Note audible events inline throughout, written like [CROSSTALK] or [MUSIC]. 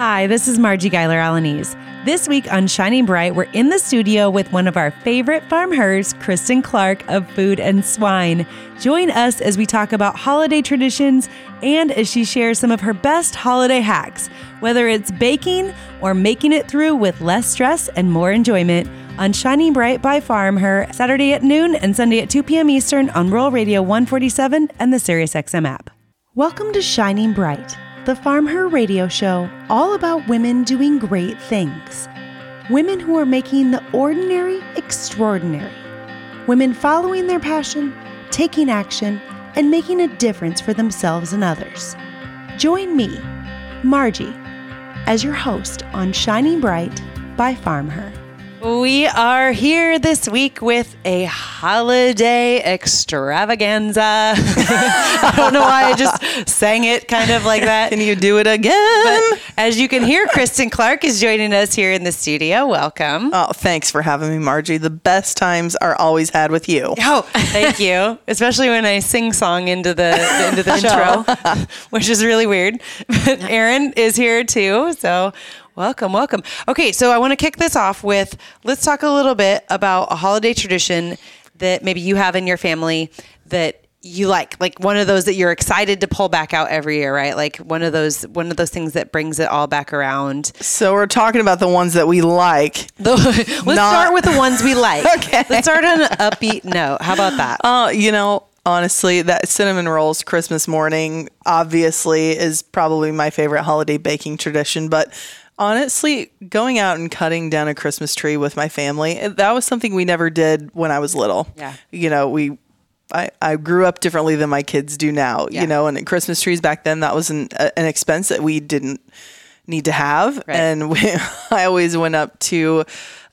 Hi, this is Marji Guyler-Alaniz. This week on Shining Bright, we're in the studio with one of our favorite farm hers, Kristen Clark of Food and Swine. Join us as we talk about holiday traditions and as she shares some of her best holiday hacks, whether it's baking or making it through with less stress and more enjoyment. On Shining Bright by Farm Her, Saturday at noon and Sunday at 2 p.m. Eastern on Rural Radio 147 and the SiriusXM app. Welcome to Shining Bright the Farm Her radio show, all about women doing great things. Women who are making the ordinary extraordinary. Women following their passion, taking action, and making a difference for themselves and others. Join me, Marji, as your host on Shining Bright by Farm Her. We are here this week with a holiday extravaganza. [LAUGHS] I don't know why I just sang it kind of like that. Can you do it again? But as you can hear, Kristen Clark is joining us here in the studio. Welcome. Oh, thanks for having me, Marji. The best times are always had with you. Oh, thank you. Especially when I sing song into the into the [LAUGHS] show, which is really weird. But Erin is here too, so Welcome, welcome. Okay, so I want to kick this off with let's talk a little bit about a holiday tradition that maybe you have in your family that you like like one of those that you're excited to pull back out every year right? Like one of those one of those things that brings it all back around. So we're talking about the ones that we like the, [LAUGHS] let's not... start with the ones we like. [LAUGHS] Okay. Let's start on an upbeat note. How about that? Uh, you know honestly that cinnamon rolls christmas morning obviously is probably my favorite holiday baking tradition but Honestly, going out and cutting down a Christmas tree with my family, that was something we never did when I was little. Yeah. You know, we I, I grew up differently than my kids do now, yeah. you know, and Christmas trees back then, that was an, an expense that we didn't need to have. Right. And we, [LAUGHS] I always went up to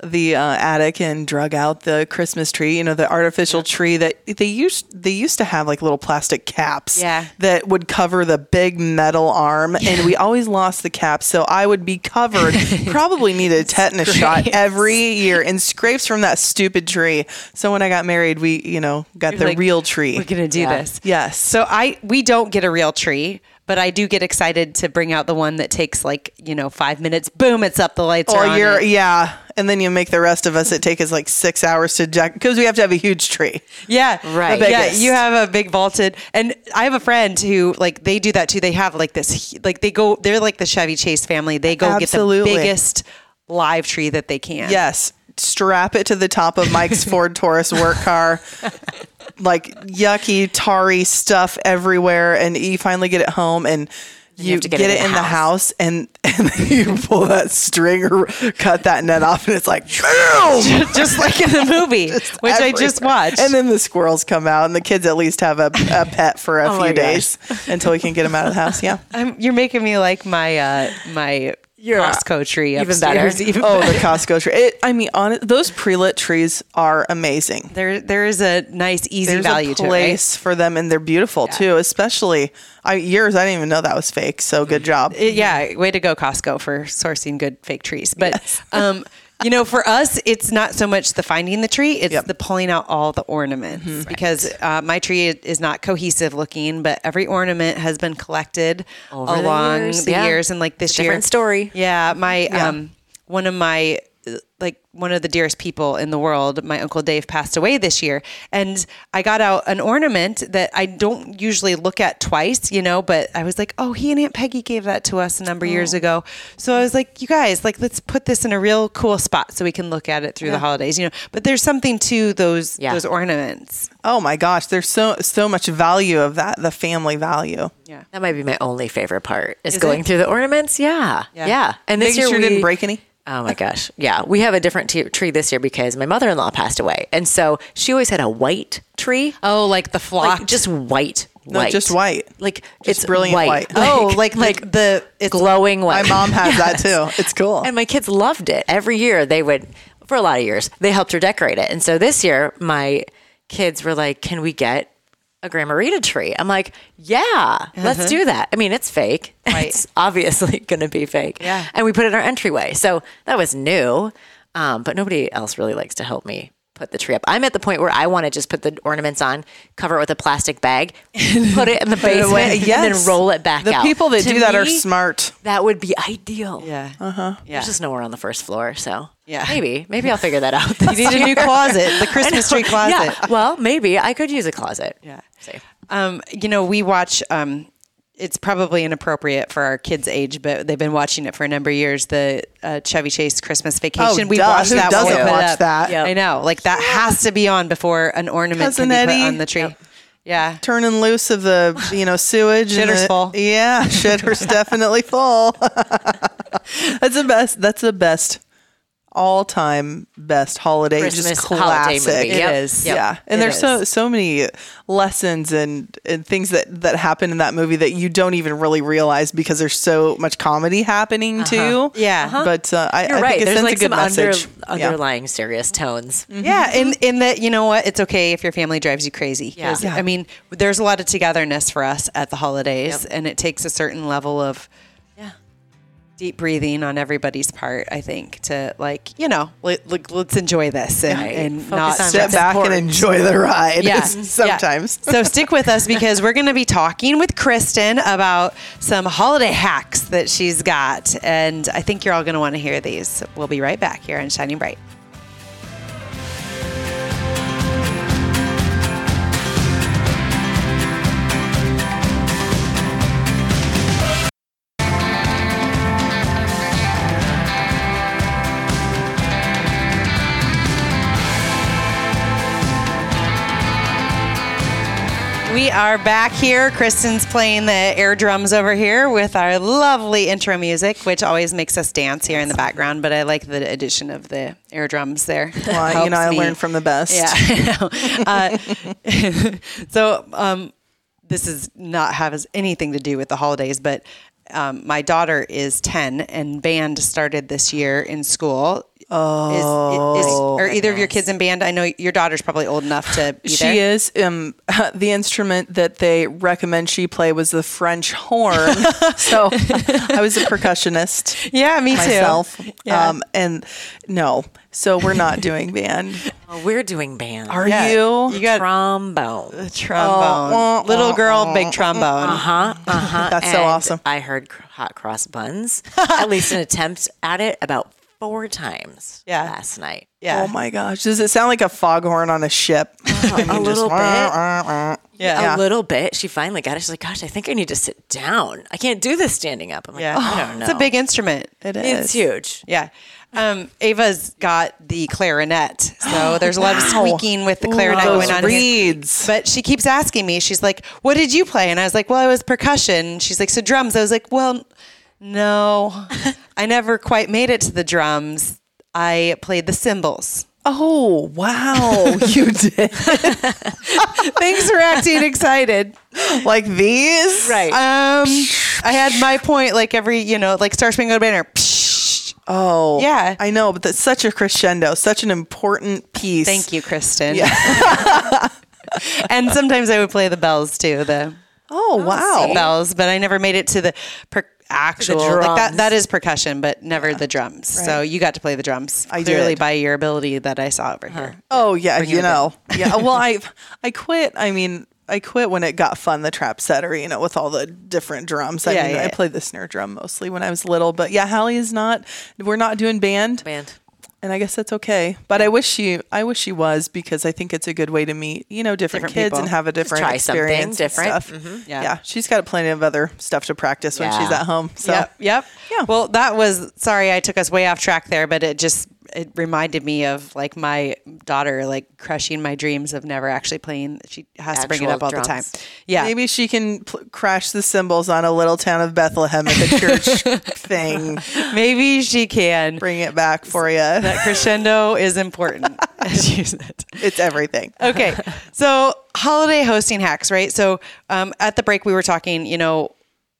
the uh, attic and drug out the Christmas tree, you know, the artificial tree that they used they used to have like little plastic caps yeah. that would cover the big metal arm yeah. and we always lost the cap. So I would be covered, [LAUGHS] probably needed a tetanus shot every year and scrapes from that stupid tree. So when I got married, we, you know, got You're the like, real tree. We're going to do yeah. this. Yes. So I we don't get a real tree but I do get excited to bring out the one that takes like you know five minutes. Boom, it's up. The lights or are you're it. yeah, and then you make the rest of us. It take us like six hours to jack because we have to have a huge tree. Yeah, right. Yeah, you have a big vaulted, and I have a friend who like they do that too. They have like this, like they go. They're like the Chevy Chase family. They go Absolutely. get the biggest live tree that they can. Yes, strap it to the top of Mike's Ford Taurus work car. [LAUGHS] like yucky, tarry stuff everywhere, and you finally get it home and you, you get, get, it, in, the, house. house, and, [LAUGHS] and you pull that string or cut that net off, and it's like boom, [LAUGHS] just like in the [LAUGHS] movie, which I just watched. And then the squirrels come out, and the kids at least have a, a pet for a oh few days until we can get them out of the house. Yeah, you're making me like my uh, my your Costco tree even better. Even oh, the Costco tree. It, I mean, on those pre-lit trees are amazing. There, there is a nice, easy There's value a place to it, right? for them, and they're beautiful yeah. too. Especially I, yours, I didn't even know that was fake. So good job. It, yeah, way to go, Costco, for sourcing good fake trees. But yes. [LAUGHS] um, you know, for us, it's not so much the finding the tree; it's yep. the pulling out all the ornaments. Mm-hmm. Because uh, my tree is not cohesive looking, but every ornament has been collected Over along the years, the yeah. years and like this Different year. Different story. Yeah, my yeah. um, one of my like one of the dearest people in the world, my uncle Dave passed away this year, and I got out an ornament that I don't usually look at twice, you know, but I was like, oh, he and Aunt Peggy gave that to us a number of oh. years ago. So I was like, you guys, like, let's put this in a real cool spot so we can look at it through yeah. the holidays, you know. But there's something to those yeah. those ornaments. Oh my gosh, there's so so much value of that, the family value. Yeah, that might be my only favorite part is, is going it? through the ornaments. Yeah, yeah, yeah. and this Making year sure we didn't break any. Oh my gosh. Yeah. We have a different t- tree this year because my mother in law passed away. And so she always had a white tree. Oh, like the flock. Like just white. White. No, just white. Like just it's brilliant white. white. oh, like like the it's glowing white. My mom has [LAUGHS] yes. that too. It's cool. And my kids loved it. Every year they would for a lot of years, they helped her decorate it. And so this year my kids were like, "Can we get a Grandma tree. I'm like, yeah, uh-huh. let's do that. I mean, it's fake. [LAUGHS] Right. It's obviously [LAUGHS] going to be fake. Yeah. And we put it in our entryway. So that was new. Um, but nobody else really likes to help me put the tree up. I'm at the point where I want to just put the ornaments on, cover it with a plastic bag, [LAUGHS] put it in the basement, away. and then roll it back The out. people that To do that are smart. That would be ideal. Yeah. Uh huh. Yeah. There's just nowhere on the first floor, so Yeah. maybe maybe I'll figure that out. [LAUGHS] You need a new closet, the [LAUGHS] Christmas tree closet. Yeah. [LAUGHS] Well, maybe I could use a closet. Yeah. See. Um, you know, we watch. Um, it's probably inappropriate for our kids' age, but they've been watching it for a number of years. The uh, Chevy Chase Christmas Vacation. Oh, we duh. watched Who that. while doesn't put it watch that? Yep. I know. Like that has to be on before an ornament Cousin can be Eddie. put on the tree. Yeah. Turning loose of the you know sewage. and Shitter's the- full. Yeah, shitter's definitely full. that's the best. That's the best all time best holiday Christmas just holiday classic. movie. It Yep. is. Yep. Yeah, and It there's so is. so many lessons and and things that that happen in that movie that you don't even really realize because there's so much comedy happening too. Yeah. Uh-huh. but uh, I, You're I right. think it There's sends like a good some under, message. Yeah. underlying serious tones. Yeah, in in that you know what, it's okay if your family drives you crazy. Yeah. I mean, there's a lot of togetherness for us at the holidays, and it takes a certain level of Yeah. Deep breathing on everybody's part. I think to like you know, let, let, let's enjoy this and, Right. and not Sit back important. and enjoy the ride. Yeah. [LAUGHS] sometimes. Yeah. So stick with us because we're going to be talking with Kristen about some holiday hacks that she's got. And I think you're all going to want to hear these. We'll be right back here on Shining Bright. We are back here. Kristen's playing the air drums over here with our lovely intro music, which always makes us dance here in the background. But I like the addition of the air drums there. Well, you know, I me. learned from the best. Yeah. [LAUGHS] Uh, [LAUGHS] so um, this is not has anything to do with the holidays, but um, my daughter is ten, and band started this year in school. Oh, is, is, are either of your kids in band? I know your daughter's probably old enough to be She there. is. Um, [LAUGHS] the instrument that they recommend she play was the French horn. [LAUGHS] so I was a percussionist [LAUGHS] Yeah, me too. myself. Yeah. Um, and no, so we're not doing band. Oh, we're doing band. Are Yeah, you? You got trombone. trombone, Oh, little girl, big trombone. Uh huh. Uh huh. That's so awesome. I heard hot cross buns. at least an attempt at it about four times. Yeah. Last night. Yeah, Oh my gosh! Does it sound like a foghorn on a ship? [LAUGHS] [LAUGHS] I mean, a little bit. yeah. Yeah. A little bit. She finally got it. She's like, "Gosh, I think I need to sit down. I can't do this standing up." I'm like, Yeah. "I don't know." It's a big instrument. It is. It's huge. Yeah. Um, Ava's got the clarinet, so [GASPS] there's a lot of squeaking with the clarinet those going on. reeds. But she keeps asking me. She's like, "What did you play?" And I was like, "Well, I was percussion." She's like, "So drums?" I was like, "Well, no, [LAUGHS] I never quite made it to the drums. I played the cymbals." Oh wow! [LAUGHS] you did [LAUGHS] Thanks for acting excited. like these, Right. Um, I had my point like every, you know, like Star Spangled Banner. Oh, Yeah. I know, but that's such a crescendo, such an important piece. Thank you, Kristen. Yeah. [LAUGHS] and sometimes I would play the bells too, the Oh wow! bells, but I never made it to the per- actual like that that is percussion, but never the drums. So you got to play the drums. I clearly did. by your ability that I saw over here. Uh-huh. Oh yeah, you know, yeah. Well, [LAUGHS] I I quit. I mean, I quit when it got fun. The trap setter, you know, with all the different drums. I Yeah, mean, yeah, I yeah. played the snare drum mostly when I was little. But yeah, Hallie is not. We're not doing band, Band. And I guess that's okay. But I wish she, I wish she was because I think it's a good way to meet, you know, different, Different kids people. and have a different try experience. and different. stuff. Mm-hmm. Yeah. Yeah. she's got plenty of other stuff to practice when she's at home. So Yep. Yep. Yeah. Well, that was sorry I took us way off track there, but it just it reminded me of like my daughter like crushing my dreams of never actually playing. She has to bring it up all the time. Yeah. Maybe she can pl- crash the cymbals on a little town of Bethlehem at the church [LAUGHS] thing. Maybe she can. Bring it back for you. That crescendo is important, [LAUGHS] [LAUGHS] as you said. It's everything. Okay, so holiday hosting hacks, right? So um, at the break, we were talking. You know,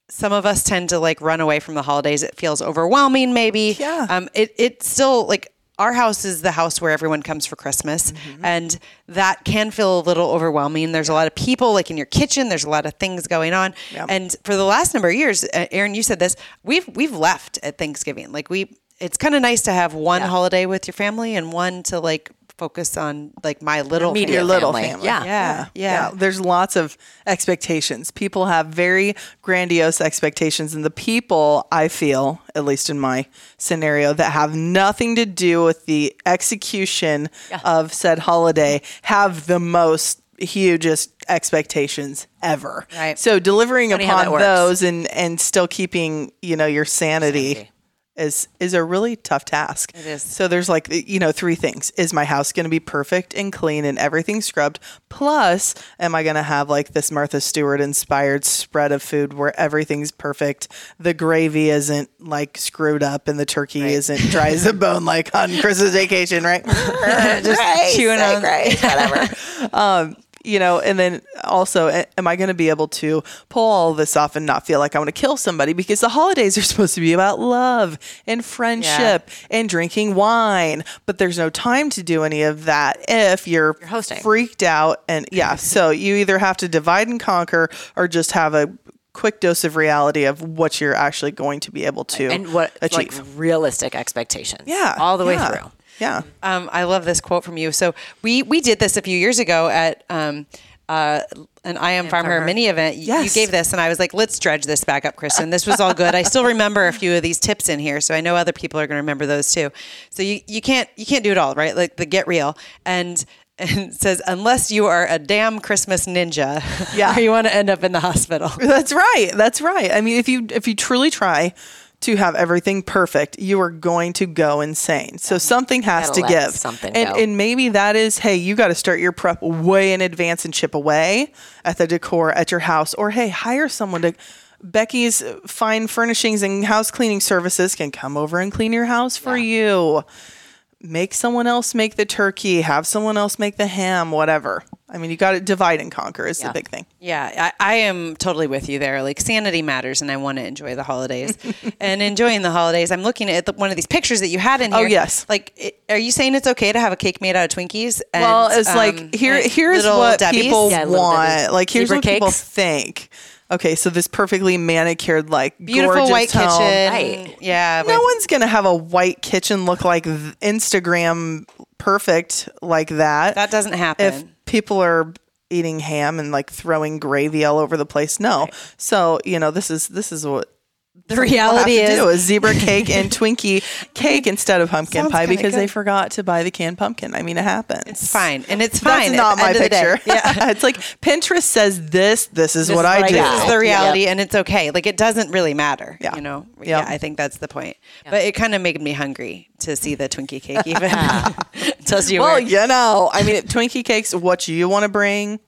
some of us tend to like run away from the holidays. It feels overwhelming, maybe. Yeah. Um, it it still like our house is the house where everyone comes for Christmas, Mm-hmm. and that can feel a little overwhelming. There's a lot of people, like in your kitchen. There's a lot of things going on, Yep. and for the last number of years, uh, Aaron, you said this. We've we've left at Thanksgiving. Like we, it's kind of nice to have one holiday with your family and one to like focus on like my little Immediate your little family. family. Yeah. Yeah, yeah. There's lots of expectations. People have very grandiose expectations, and the people I feel, at least in my scenario, that have nothing to do with the execution of said holiday have the most hugest expectations ever. Right. So delivering Funny upon those and and still keeping, you know, your sanity. Sanity. Is, is a really tough task. It is. So there's like you know three things: is my house going to be perfect and clean and everything scrubbed? Plus, am I going to have like this Martha Stewart inspired spread of food where everything's perfect? The gravy isn't like screwed up and the turkey isn't dry as a [LAUGHS] bone like on Christmas vacation, right? [LAUGHS] Just chewing on- [LAUGHS] whatever. Um, you know, and then also, am I going to be able to pull all this off and not feel like I want to kill somebody? Because the holidays are [LAUGHS] supposed to be about love and friendship and drinking wine, but there's no time to do any of that if you're, hosting. freaked out. And yeah, [LAUGHS] so you either have to divide and conquer or just have a quick dose of reality of what you're actually going to be able to and what like achieve. realistic expectations. yeah, all the way yeah, through. Yeah. Um, I love this quote from you. So we we did this a few years ago at um, uh, an I Am Farmer, Farmer. mini event. Yes. You gave this, and I was like, let's dredge this back up, Kristen. This was all good. I still remember a few of these tips in here, so I know other people are going to remember those too. So you you can't you can't do it all, right? Like the get real and. [LAUGHS] And says, unless you are a damn Christmas ninja, Yeah. [LAUGHS] or you want to end up in the hospital. That's right. That's right. I mean, if you if you truly try to have everything perfect, you are going to go insane. So something has Gotta give. something and and maybe that is, hey, you got to start your prep way in advance and chip away at the decor at your house, or hey, hire someone to. Becky's fine furnishings and house cleaning services can come over and clean your house for you. Make someone else make the turkey, have someone else make the ham, whatever. I mean, you got to divide and conquer is the big thing. Yeah, I, I am totally with you there. Like sanity matters, and I want to enjoy the holidays. [LAUGHS] and enjoying the holidays, I'm looking at the, one of these pictures that you had in here. Oh, yes. Like, it, are you saying it's okay to have a cake made out of Twinkies? And, Well, it's um, like here. Here's what Debbie's? people Yeah, want. Like here's Zebra what people think. Okay, so this perfectly manicured, like beautiful white home. kitchen. Right. Yeah, No with- one's gonna have a white kitchen look like Instagram perfect like that. that doesn't happen. if people are eating ham and like throwing gravy all over the place, no. So you know this is this is what the we'll reality to is, do a zebra cake and [LAUGHS] Twinkie cake instead of pumpkin Sounds pie because they forgot to buy the canned pumpkin. I mean, it happens. it's fine, and it's fine. That's at not my end of the picture. Yeah. [LAUGHS] it's like Pinterest says this. This is This what is I what do. This is the Yep. reality, and it's okay. Like it doesn't really matter. Yeah. You know. Yeah. Yeah, I think that's the point. But it kind of made me hungry to see the Twinkie cake. Even [LAUGHS] tells you well, where. you know, I mean, Twinkie cakes. What you want to bring?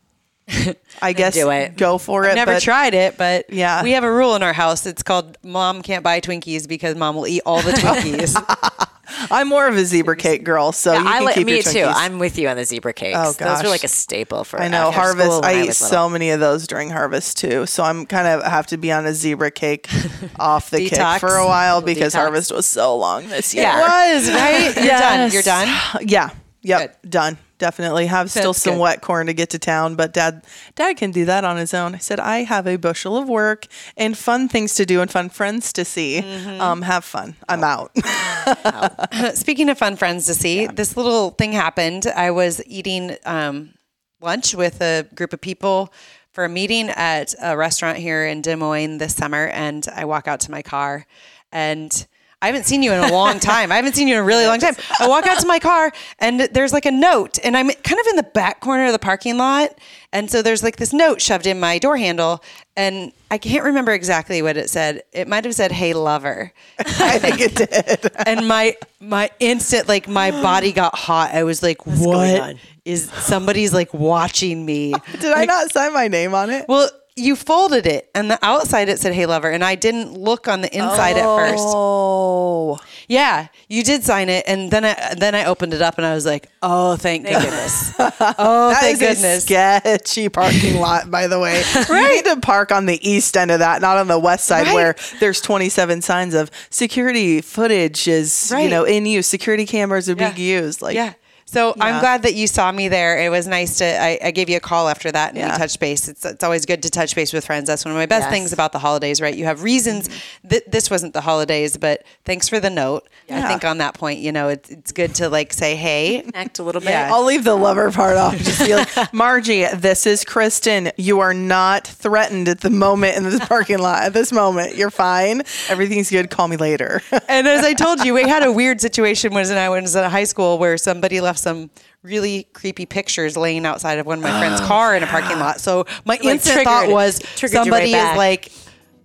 I guess Do it. go for it. I've never but tried it, but Yeah. we have a rule in our house. It's called "Mom can't buy Twinkies because Mom will eat all the Twinkies." [LAUGHS] I'm more of a zebra cake girl, so you I like me too. I'm with you on the zebra cakes. Oh, Those gosh. were like a staple for I know harvest. when I eat so many of those during harvest too. So I'm kind of have to be on a zebra cake [LAUGHS] off the kick for a while because Detox. harvest was so long this year. Yeah. It was [LAUGHS] right. You're done. You're done. [SIGHS] Yeah. Yep. Done. Definitely have still some good. wet corn to get to town, but dad dad can do that on his own. I said, I have a bushel of work and fun things to do and fun friends to see. Mm-hmm. Um, have fun. I'm out. [LAUGHS] [LAUGHS] Speaking of fun friends to see, this little thing happened. I was eating um, lunch with a group of people for a meeting at a restaurant here in Des Moines this summer, and I walk out to my car and. I haven't seen you in a long [LAUGHS] time. I haven't seen you in a really long time. I walk out to my car and there's like a note, and I'm kind of in the back corner of the parking lot. And so there's like this note shoved in my door handle, and I can't remember exactly what it said. It might have said, Hey, lover [LAUGHS] I think it did. [LAUGHS] and my my instant like my body got hot. I was like, What's on?" is somebody's like watching me?" Did I not sign my name on it? Well, you folded it, and the outside it said "Hey lover," and I didn't look on the inside at first. Oh. Yeah, you did sign it, and then I then I opened it up, and I was like, "Oh, thank goodness! [LAUGHS] [LAUGHS] oh, That thank is a goodness!" sketchy parking [LAUGHS] lot, by the way. You need to park on the east end of that, not on the west side Right. where there's 27 signs of security footage is, you know, in use. Security cameras are being used. Like, yeah. So I'm glad that you saw me there. It was nice to. I, I gave you a call after that and Yeah. we touched base. It's it's always good to touch base with friends. That's one of my best Yes. things about the holidays, right? You have reasons. Mm-hmm. Th- this wasn't the holidays, but thanks for the note. I think on that point, you know, it's it's good to like say, hey, Connect a little bit. Yeah. I'll leave the lover part off. Just be like, [LAUGHS] Marji, this is Kristen. You are not threatened at the moment in this parking lot. At this moment, you're fine. Everything's good. Call me later. and as I told you, we had a weird situation when I was at high school where somebody left some really creepy pictures laying outside of one of my friend's car in a parking lot. So my instant thought was somebody right is like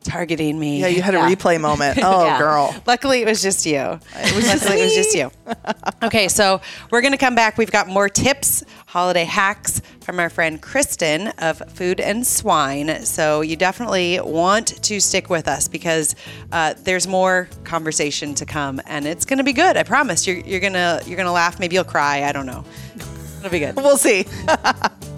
targeting me. yeah, you had a replay moment. [LAUGHS] Oh, Yeah. girl. Luckily, it was just you. It was Luckily, it was just you. Okay, so we're going to come back. We've got more tips, holiday hacks from our friend Kristen of Food and Swine. So you definitely want to stick with us because uh, there's more conversation to come, and it's going to be good. I promise. You're, you're gonna you're gonna laugh. Maybe you'll cry. I don't know. It'll be good. We'll see. [LAUGHS]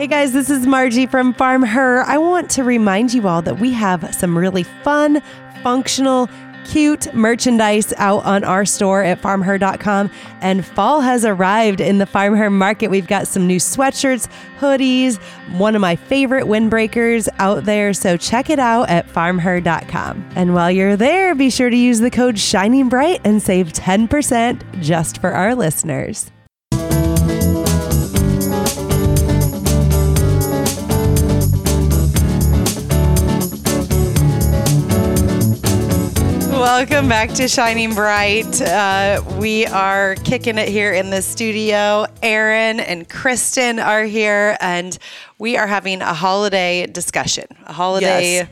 Hey guys, this is Marji from Farm Her. I want to remind you all that we have some really fun, functional, cute merchandise out on our store at farmher.com. And fall has arrived in the Farm Her market. We've got some new sweatshirts, hoodies, one of my favorite windbreakers out there. So check it out at farmher.com. And while you're there, be sure to use the code Shining Bright and save 10% just for our listeners. Welcome back to Shining Bright. Uh, we are kicking it here in the studio. Aaron and Kristen are here, and we are having a holiday discussion. A holiday, Yes.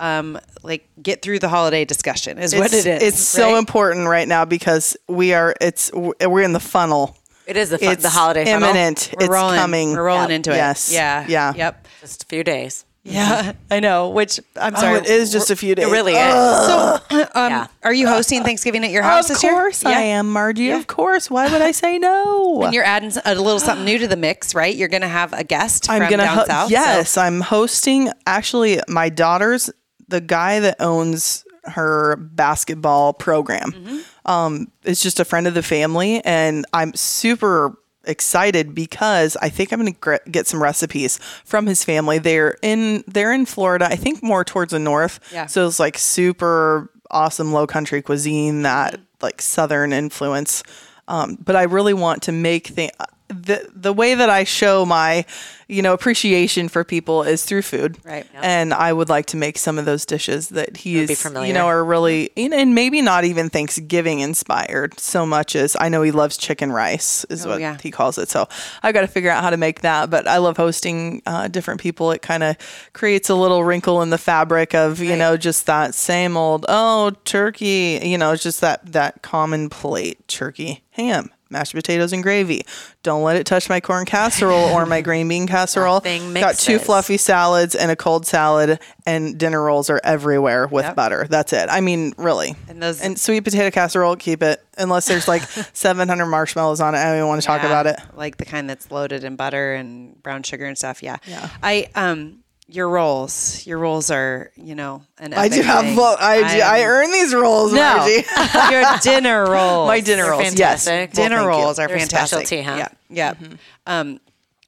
um, like get through the holiday discussion is what it's, it is. It's so important right now because we are. It's we're in the funnel. It is the, fun, It's the holiday funnel. imminent. We're it's rolling. coming. We're rolling Yep. into it. Yes. Yeah. Yeah. Yep. Just a few days. Yeah, [LAUGHS] I know. Which I'm Oh, sorry. it is just a few days. It really is. So, [LAUGHS] um, Yeah. are you hosting Thanksgiving at your house Of this year? Of course I am, Marji. Of course. Why would I say no? [LAUGHS] And you're adding a little something new to the mix, right? You're going to have a guest I'm from gonna down ho- south. so- yes, I'm hosting. Actually, my daughter's the guy that owns her basketball program. Mm-hmm. Um, is just a friend of the family, and I'm super excited because I think I'm going to get some recipes from his family. They're in they're in Florida. I think more towards the north. Yeah. So it's like super awesome low country cuisine that Mm-hmm. like southern influence. Um, but I really want to make things the the way that I show my you know appreciation for people is through food. Right. And I would like to make some of those dishes that he's be you know are really and and maybe not even Thanksgiving inspired so much as I know he loves chicken rice is what Oh, yeah. he calls it. So I got to figure out how to make that. But I love hosting uh, different people. It kind of creates a little wrinkle in the fabric of you know just that same old oh turkey. You know, it's just that that common plate turkey ham. Mashed potatoes and gravy. Don't let it touch my corn casserole or my green bean casserole. Got two fluffy salads and a cold salad, and dinner rolls are everywhere with Yep. butter. That's it. I mean, really. And those- and sweet potato casserole, keep it unless there's like [LAUGHS] 700 marshmallows on it. I don't even want to talk Yeah, about it. Like the kind that's loaded in butter and brown sugar and stuff. Yeah. Yeah. I um your roles. your roles are you know an. I do have. Well, I do, I earn these roles. no Marji. [LAUGHS] your dinner [LAUGHS] rolls. My dinner They're rolls. Yes. fantastic. Well, dinner you. rolls are They're fantastic. specialty, huh? Yeah, yeah, Mm-hmm. um,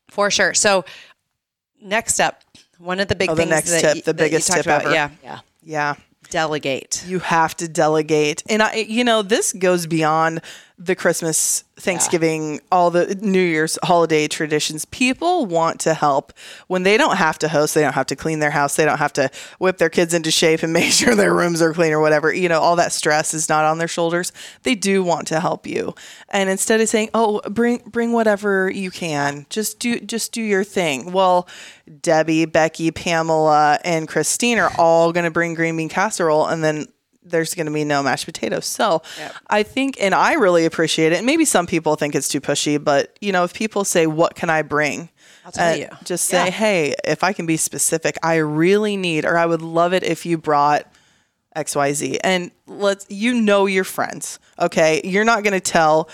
for sure. So next up, one of the big Oh, the things next that tip, you- the biggest tip about, ever. Yeah, Yeah. Yeah. delegate. You have to delegate. And I, you know, this goes beyond the Christmas, Thanksgiving, all the New Year's holiday traditions. People want to help when they don't have to host, they don't have to clean their house, they don't have to whip their kids into shape and [LAUGHS] make sure their rooms are clean or whatever. You know, all that stress is not on their shoulders. They do want to help you. And instead of saying, "Oh, bring bring whatever you can. Just do just do your thing." Well, Debbie, Becky, Pamela, and Christine are all going to bring green bean casserole and then there's going to be no mashed potatoes. So I think, and I really appreciate it. And maybe some people think it's too pushy, but you know, if people say, "What can I bring?" I'll tell uh, you. Just say, "Hey, if I can be specific, I really need, or I would love it if you brought." XYZ. And let's you know your friends. Okay. You're not gonna tell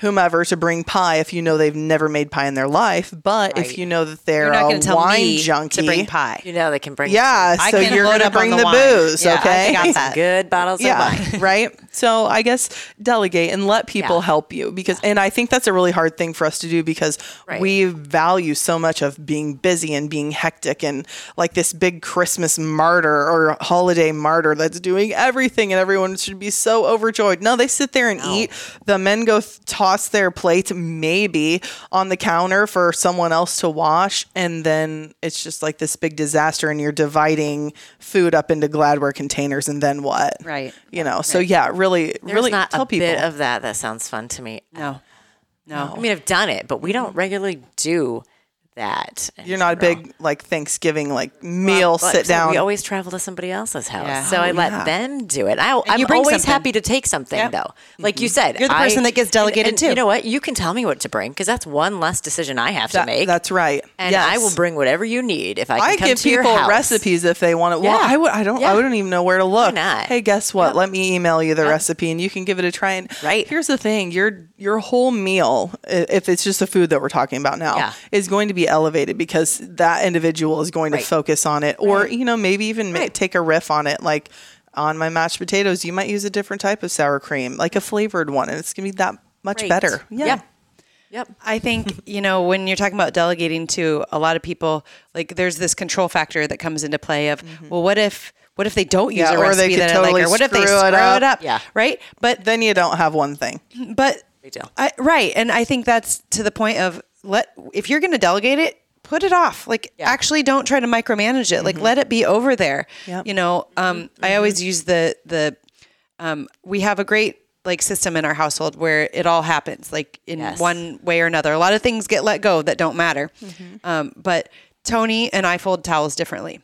whomever to bring pie if you know they've never made pie in their life. But Right. if you know that they're You're not a going to tell wine me junkie, to bring pie. You know they can bring yeah, I so can you're going to bring the the, booze, Yeah, I okay? got some [LAUGHS] good bottles yeah, of wine. [LAUGHS] right. So I guess delegate and let people Yeah. help you because, and I think that's a really hard thing for us to do because Right. we value so much of being busy and being hectic and like this big Christmas martyr or holiday martyr that's doing everything and everyone should be so overjoyed. No, they sit there and eat. The men go th- toss their plate maybe on the counter for someone else to wash, and then it's just like this big disaster, and you're dividing food up into Gladware containers, and then what? Right. You know. So yeah, really, There's really not tell a people. bit of that that sounds fun to me. No. No. I mean, I've done it, but we don't regularly do that. in you're not a big like Thanksgiving like meal Well, sit down. We always travel to somebody else's house, Yeah. so I let yeah. them do it. I, I'm always something. happy to take something, Yep. though. Like you mm-hmm. said, You're the I- person that gets delegated, and- and too. You know what? You can tell me what to bring because that's one less decision I have to make. that's right. and Yes. I will bring whatever you need if I can I come give to your people recipes if they want it. Well, Yeah. I would. I don't. I wouldn't even know where to look. not? Hey, guess what? Let me email you the recipe, and you can give it a try. And Right. here's the thing: your your whole meal, if it's just the food that we're talking about now, is going to be elevated because that individual is going Right. to focus on it, or you know, maybe even ma- take a riff on it, like. On my mashed potatoes, you might use a different type of sour cream, like a flavored one, and it's gonna be that much Great. better. yeah. Yep. I think, you know, when you're talking about delegating to a lot of people, like there's this control factor that comes into play of, well, what if what if they don't use Mm-hmm. Yeah, a or they recipe could that I totally like, or what if they screw screw it it up. up? Yeah. Right. But Then you don't have one thing. but Big. I, right, and I think that's to the point of let if you're going to delegate it, put it off. Like Yeah. actually, don't try to micromanage it. Like let it be over there. Yep. You know, um, I always use the the um, we have a great like system in our household where it all happens like in Yes. one way or another. A lot of things get let go that don't matter. Um, but Tony and I fold towels differently.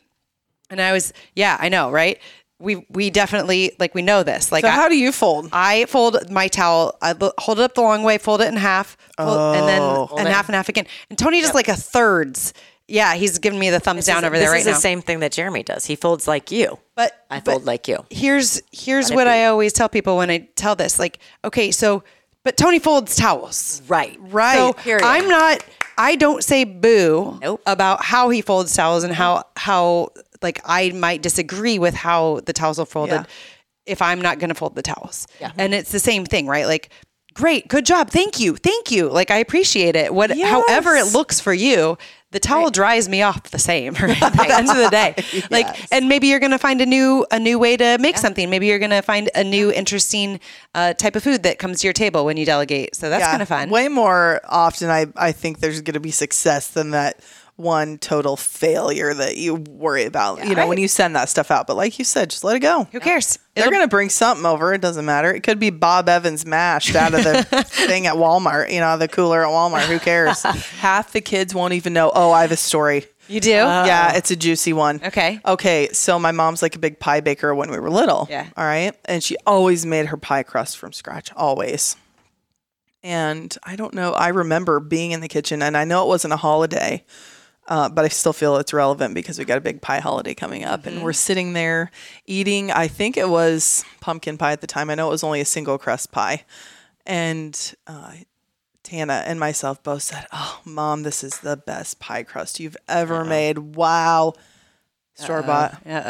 And I was, yeah, I know, right? We we definitely like we know this. Like So I- how do you fold? I fold my towel. I hold it up the long way, fold it in half, fold, and then oh. and it. half and half again. And Tony does like a thirds. Yeah, he's giving me the thumbs This down is- over there this is the same thing that Jeremy does. He folds like you. But I but fold like you. Here's here's Let what be. I always tell people when I tell this. Like, okay, so but Tony folds towels. Right. Right. So Period. I'm not. I don't say boo Nope. about how he folds towels and how how like I might disagree with how the towels are folded Yeah. if I'm not going to fold the towels. Yeah. And it's the same thing, right? Like, great, good job, thank you, thank you. Like I appreciate it. What, however it looks for you. The towel dries me off the same [LAUGHS] right? [LAUGHS] at the end of the day. Like, Yes. and maybe you're going to find a new a new way to make something. Maybe you're going to find a new interesting uh, type of food that comes to your table when you delegate. So that's Yeah. kind of fun. Way more often, I, I think there's going to be success than that one total failure that you worry about, you know, when you send that stuff out. But like you said, just let it go. Who cares? They're going to bring something over. It doesn't matter. It could be Bob Evans mashed out of the [LAUGHS] thing at Walmart, you know, the cooler at Walmart. Who cares? [LAUGHS] Half the kids won't even know, oh, I have a story. You do? Yeah, it's a juicy one. Okay. Okay. So my mom's like a big pie baker when we were little. Yeah. All right. And she always made her pie crust from scratch, always. And I don't know. I remember being in the kitchen, and I know it wasn't a holiday, uh, but I still feel it's relevant because we got a big pie holiday coming up, and we're sitting there eating. I think it was pumpkin pie at the time. I know it was only a single crust pie, and uh, Tana and myself both said, "Oh, mom, this is the best pie crust you've ever made. Wow." Store bought. Uh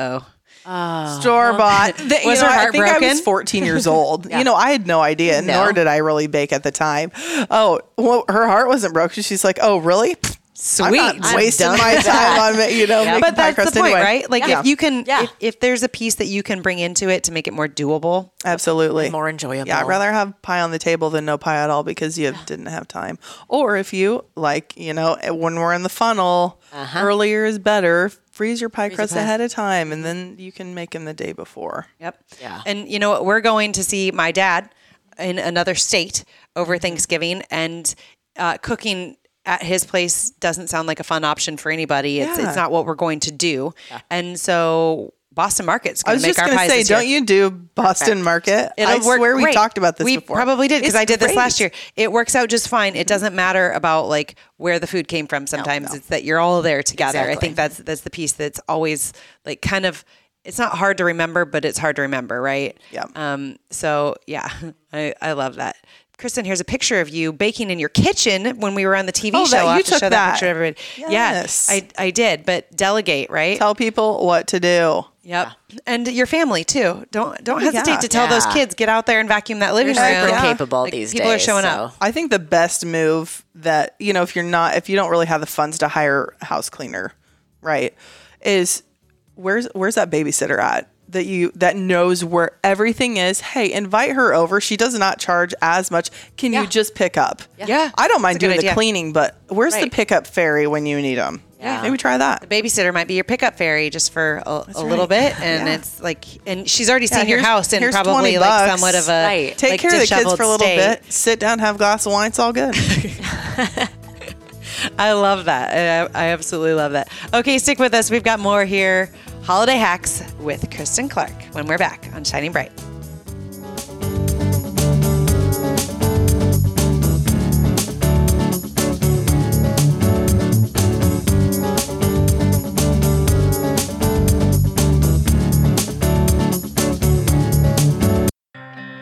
oh. Store bought. [LAUGHS] The- you Was know, her I heart think I was 14 [LAUGHS] years old. You know, I had no idea, No. nor did I really bake at the time. Oh, well, her heart wasn't broken. She's like, "Oh, really? Sweet. I'm not I'm wasting my time on ma- you know making but pie that's the crust point, anyway." right? Like Yeah. if you can, Yeah. if, if there's a piece that you can bring into it to make it more doable, Absolutely. More enjoyable. Yeah, I'd rather have pie on the table than no pie at all because you didn't have time. Or if you like, you know, when we're in the funnel, Uh-huh. earlier is better. Freeze your pie crust pie. ahead of time, and then you can make them the day before. Yep. Yeah. And you know what? We're going to see my dad in another state Mm-hmm. over Thanksgiving, and uh, cooking at his place doesn't sound like a fun option for anybody. It's Yeah. it's not what we're going to do, Yeah. and so Boston Market's going to make our pies. I was just going to say, don't you do Boston Market? It'll I work swear we talked about this we before. probably did because I did this last year. It works out just fine. It doesn't matter about like where the food came from. Sometimes no. it's that you're all there together. I think that's that's the piece that's always like kind of it's not hard to remember, but it's hard to remember, right? Yeah. Um, so yeah, [LAUGHS] I, I love that. Kristen, here's a picture of you baking in your kitchen when we were on the TV Oh, show. that- you have to took show that, that. picture to everybody. Yes. Yeah, I, I did, but delegate, right? Tell people what to do. Yep. And your family too. Don't don't hesitate yeah. to tell those kids get out there and vacuum that living They're room. super Yeah. capable Like, these people days. are showing so. up. I think the best move that, you know, if you're not, if you don't really have the funds to hire a house cleaner, right, is where's, where's that babysitter at? That you that knows where everything is. Hey, invite her over. She does not charge as much. Can Yeah. you just pick up? Yeah. I don't mind That's a doing the cleaning, but where's the pickup fairy when you need them? Yeah. maybe try that. The babysitter might be your pickup fairy just for a, a little right. bit, and Yeah. it's like, and she's already seen your house and probably like somewhat of a Right. Take like, care of the kids disheveled for a little state. bit. Sit down, have a glass of wine. It's all good. [LAUGHS] [LAUGHS] I love that. I, I absolutely love that. Okay, stick with us. We've got more here. Holiday hacks with Kristen Clark when we're back on Shining Bright.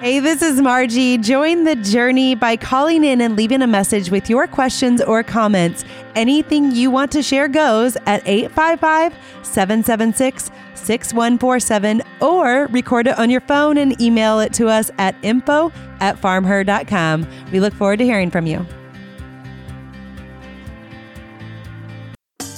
Hey, this is Marji. Join the journey by calling in and leaving a message with your questions or comments. Anything you want to share goes at 855 776 6147 or record it on your phone and email it to us at info at farmher.com. We look forward to hearing from you.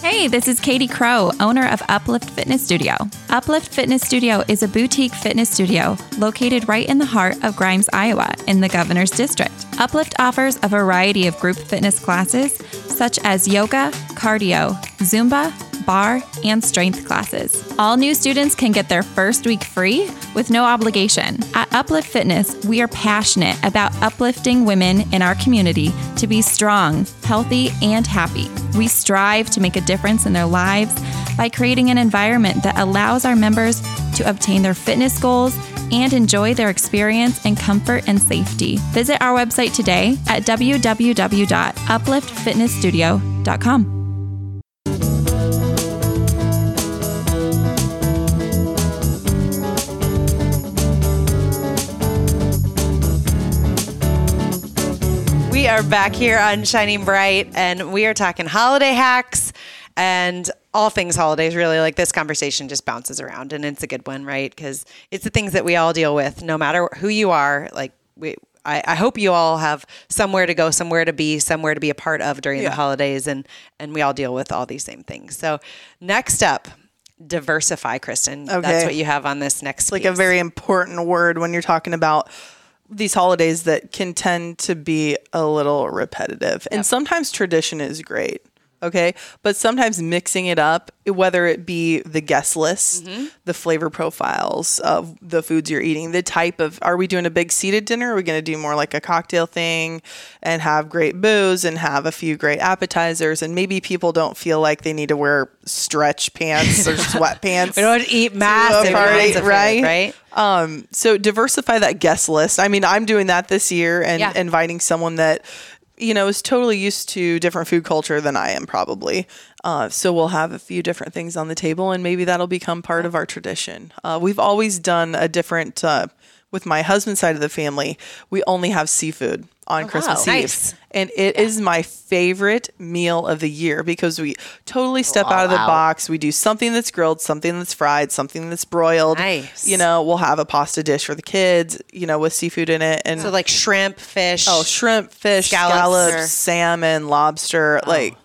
Hey, this is Katie Crow, owner of Uplift Fitness Studio. Uplift Fitness Studio is a boutique fitness studio located right in the heart of Grimes, Iowa, in the Governor's District. Uplift offers a variety of group fitness classes such as yoga, cardio, Zumba, barre, and strength classes. All new students can get their first week free with no obligation. At Uplift Fitness, we are passionate about uplifting women in our community to be strong, healthy, and happy. We strive to make a difference in their lives by creating an environment that allows our members to obtain their fitness goals and enjoy their experience in comfort and safety. Visit our website today at www.upliftfitnessstudio.com. We are back here on Shining Bright, and we are talking holiday hacks and all things holidays. Really, like this conversation just bounces around, and it's a good one, right? Because it's the things that we all deal with, no matter who you are. Like we, I, I hope you all have somewhere to go, somewhere to be, somewhere to be a part of during the holidays, and and we all deal with all these same things. So next up, diversify, Kristen. Okay. That's what you have on this next. like a very important word when you're talking about these holidays that can tend to be a little repetitive. And sometimes tradition is great. Okay. But sometimes mixing it up, whether it be the guest list, Mm-hmm. the flavor profiles of the foods you're eating, the type of are we doing a big seated dinner? Are we going to do more like a cocktail thing and have great booze and have a few great appetizers? And maybe people don't feel like they need to wear stretch pants or [LAUGHS] sweatpants. We don't eat massive party, right? right? Um, so diversify that guest list. I mean, I'm doing that this year and Yeah. inviting someone that, you know, is totally used to different food culture than I am probably. Uh, so we'll have a few different things on the table and maybe that'll become part of our tradition. Uh, we've always done a different, uh, with my husband's side of the family, we only have seafood on oh, Christmas wow. Eve. Nice. And it is my favorite meal of the year because we totally oh, step out of the out. box. We do something that's grilled, something that's fried, something that's broiled. Nice. You know, we'll have a pasta dish for the kids, you know, with seafood in it. And So like shrimp, fish. oh, shrimp, fish, Scallops. scallops, salmon, lobster, oh. like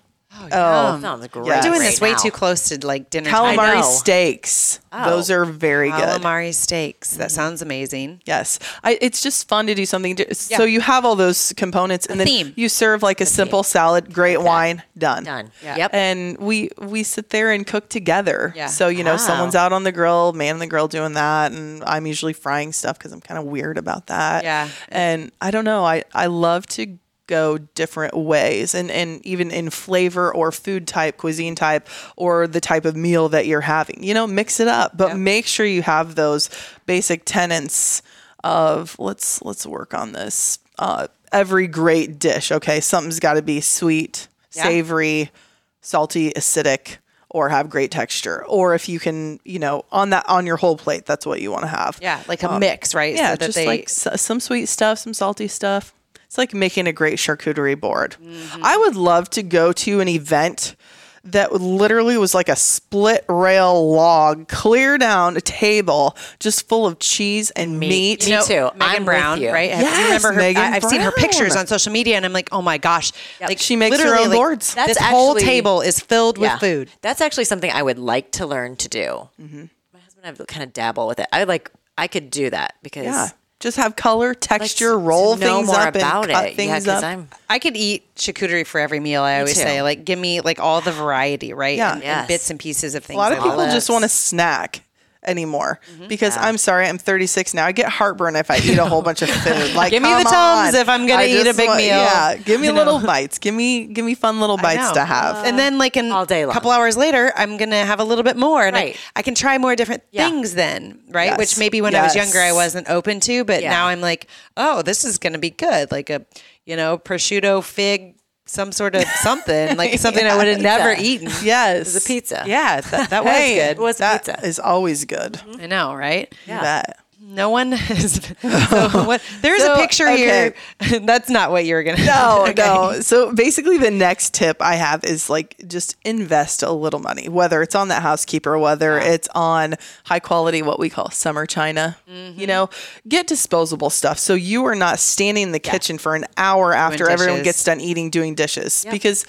Oh, um, sounds great. Yeah. doing right this way now. too close to like dinner calamari time. know. steaks. Oh. Those are very good. Calamari steaks. That mm-hmm. sounds amazing. Yes, I, it's just fun to do something. di- So you have all those components, and then theme. you serve like a simple salad, great wine, done. Done. Yeah. Yep. And we we sit there and cook together. Yeah. So you know, Wow. someone's out on the grill, man on the grill doing that, and I'm usually frying stuff because I'm kind of weird about that. Yeah. And I don't know. I I love to go different ways. And and even in flavor or food type cuisine type or the type of meal that you're having you know mix it up. But make sure you have those basic tenets of let's let's work on this uh every great dish okay? Something's got to be sweet Yeah. savory salty acidic or have great texture. Or if you can you know on that on your whole plate that's what you want to have. Yeah, like a mix, right? yeah So that just they- like s- some sweet stuff some salty stuff it's like making a great charcuterie board Mm-hmm. i would love to go to an event that literally was like a split rail log clear down a table just full of cheese and meat, Me too. Megan I'm with Brown, you. right? Have Yes, you remember her? Megan I, have seen her pictures on social media, and I'm like, oh my gosh! Like She makes her literally, own like, boards. That's this whole table is filled with food. That's actually something I would like to learn to do. Mm-hmm. My husband and I kind of dabble with it. I like. I could do that because yeah just have color like, texture to- roll know things more up about and cut it. things yeah, 'cause up I'm I could eat charcuterie for every meal. I always too. say, like, give me like all the variety, right? Yeah. and, and bits and pieces of things. A lot of people love. just want to snack anymore mm-hmm. because I'm sorry, I'm 36 now. I get heartburn if I eat a whole bunch of [LAUGHS] food. Like, Give me the come Tums on. if I'm gonna I eat a just big meal. Yeah, give me little bites. Give me give me fun little bites to have. and then like in All day a long. couple hours later, I'm gonna have a little bit more, and Right. I, I can try more different Yeah. things then, right? Yes. Which maybe when I was younger I wasn't open to, but Yeah. now I'm like, oh, this is gonna be good, like a you know prosciutto fig, some sort of something, like [LAUGHS] something I would have never eaten. yes, the pizza. Yeah, that, that was good. was that pizza. is always good. I know, right? Bet. No one [LAUGHS] has. So [LAUGHS] what, there's So, a picture here. [LAUGHS] That's not what you were gonna. No, Okay. no. So basically, the next tip I have is like just invest a little money, whether it's on that housekeeper, whether it's on high quality, what we call summer china. Mm-hmm. You know, get disposable stuff so you are not standing in the kitchen for an hour after everyone dishes. gets done eating doing dishes because.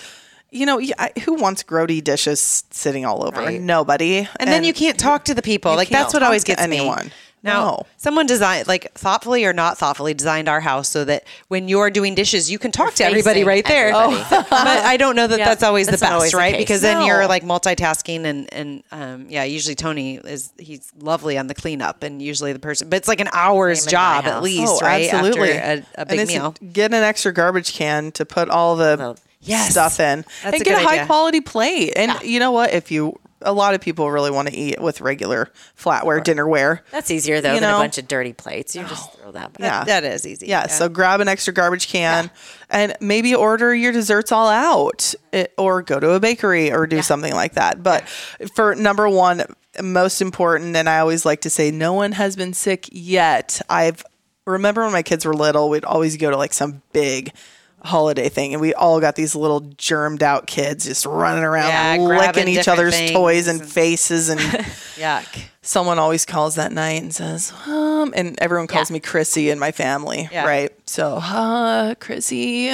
You know, who wants grody dishes sitting all over? Right. Nobody. and, then you can't talk to the people. Like that's what always gets anyone. me. Now, No. someone designed, like thoughtfully or not thoughtfully, designed our house so that when you're doing dishes, you can talk to everybody right there. everybody. [LAUGHS] but I don't know that Yeah, that's always the that's not best, always the right? case. Because then you're like multitasking, and and um, yeah, usually Tony is he's lovely on the cleanup, and usually the person, but it's like an hour's Same job at least, Oh, right? absolutely. After a, a And big it's- meal. Get an extra garbage can to put all the Well, yes. stuff in, That's and a get a high idea. quality plate. And you know what? If you, a lot of people really want to eat with regular flatware dinnerware. That's easier though You than know? a bunch of dirty plates. You just oh. throw that. back. Yeah. That is easy. Yeah, so grab an extra garbage can and maybe order your desserts all out it, or go to a bakery or do something like that. But for number one, most important, and I always like to say, no one has been sick yet. I've remember when my kids were little, we'd always go to like some big holiday thing and we all got these little germed out kids just running around Yeah, licking each other's toys things and faces and [LAUGHS] Yuck. someone always calls that night and says, um, and everyone calls Yeah. me Chrissy in my family, Yeah. right? So, uh, Chrissy,